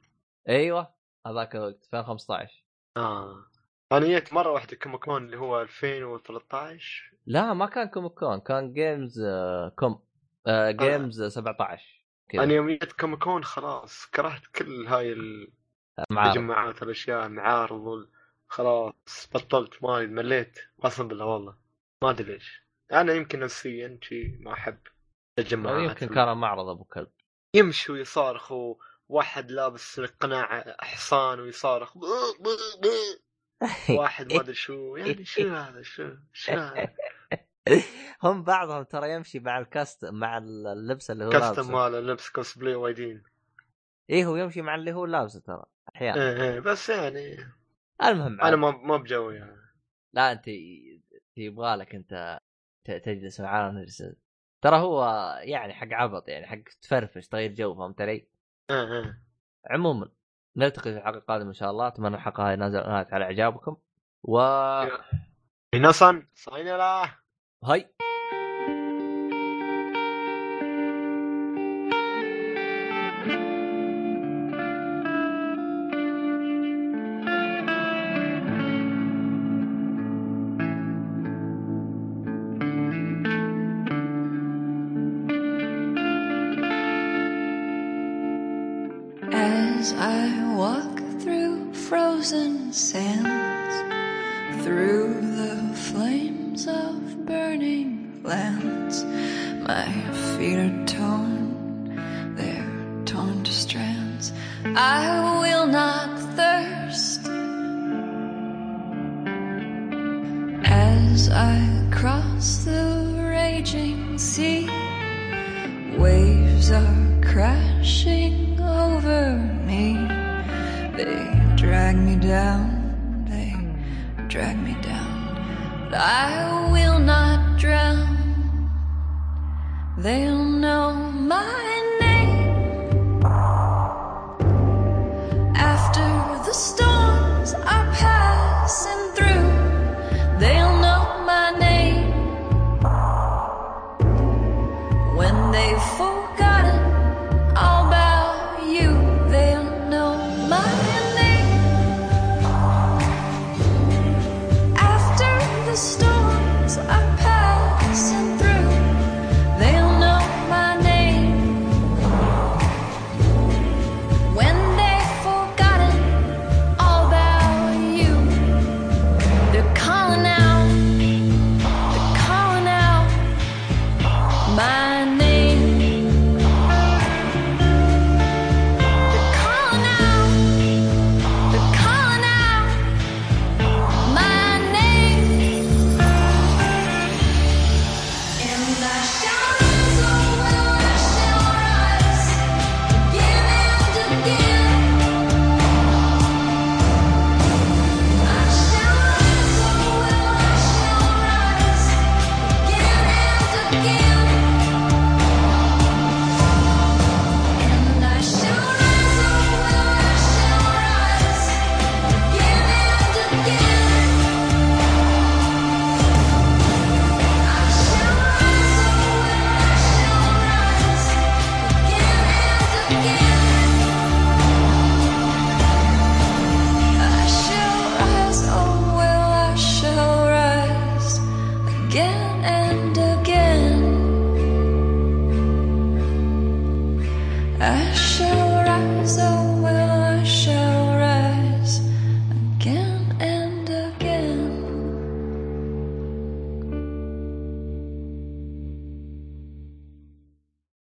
أيوه هذاك الوقت 2015 آه. أنا جيت مرة واحدة Comic Con اللي هو 2013 لا ما كان Comic Con كان Games آه، Com آه، Games 17 كذا. أنا يوم جيت Comic Con خلاص كرهت كل هاي التجمعات الأشياء المعارض خلاص بطلت ما مليت قسم بالله والله ما أدري ليش. أنا يمكن نفسيا شي ما أحب التجمعات يمكن كان معرض أبو كلب. يمشي ويصارخ وواحد لابس قناع حصان ويصارخ. بو بو بو. واحد ما أدري شو يعني شو هذا شو شو هذا؟ هم بعضهم ترى يمشي مع ال cast مع اللبس اللي هو costume ماله لبس كوسبلاي وايدين. إيه هو يمشي مع اللي هو لابسه ترى أحيانا. إيه إيه بس يعني المهم أنا. ما ما بجوي يعني. لا أنت يبغى لك انت تجلس معانا نجلس ترى هو يعني حق عبط يعني حق تفرفش تغير جو فهمت علي؟ إيه إيه. عموما. نلتقي في الحلقة القادمه إن شاء الله. أتمنى الحلقة هاي نازل نالت على إعجابكم. و نصن صاينا لا. هاي. I walk through frozen sands, through the flames of burning lands, my feet are torn, they're torn to strands. I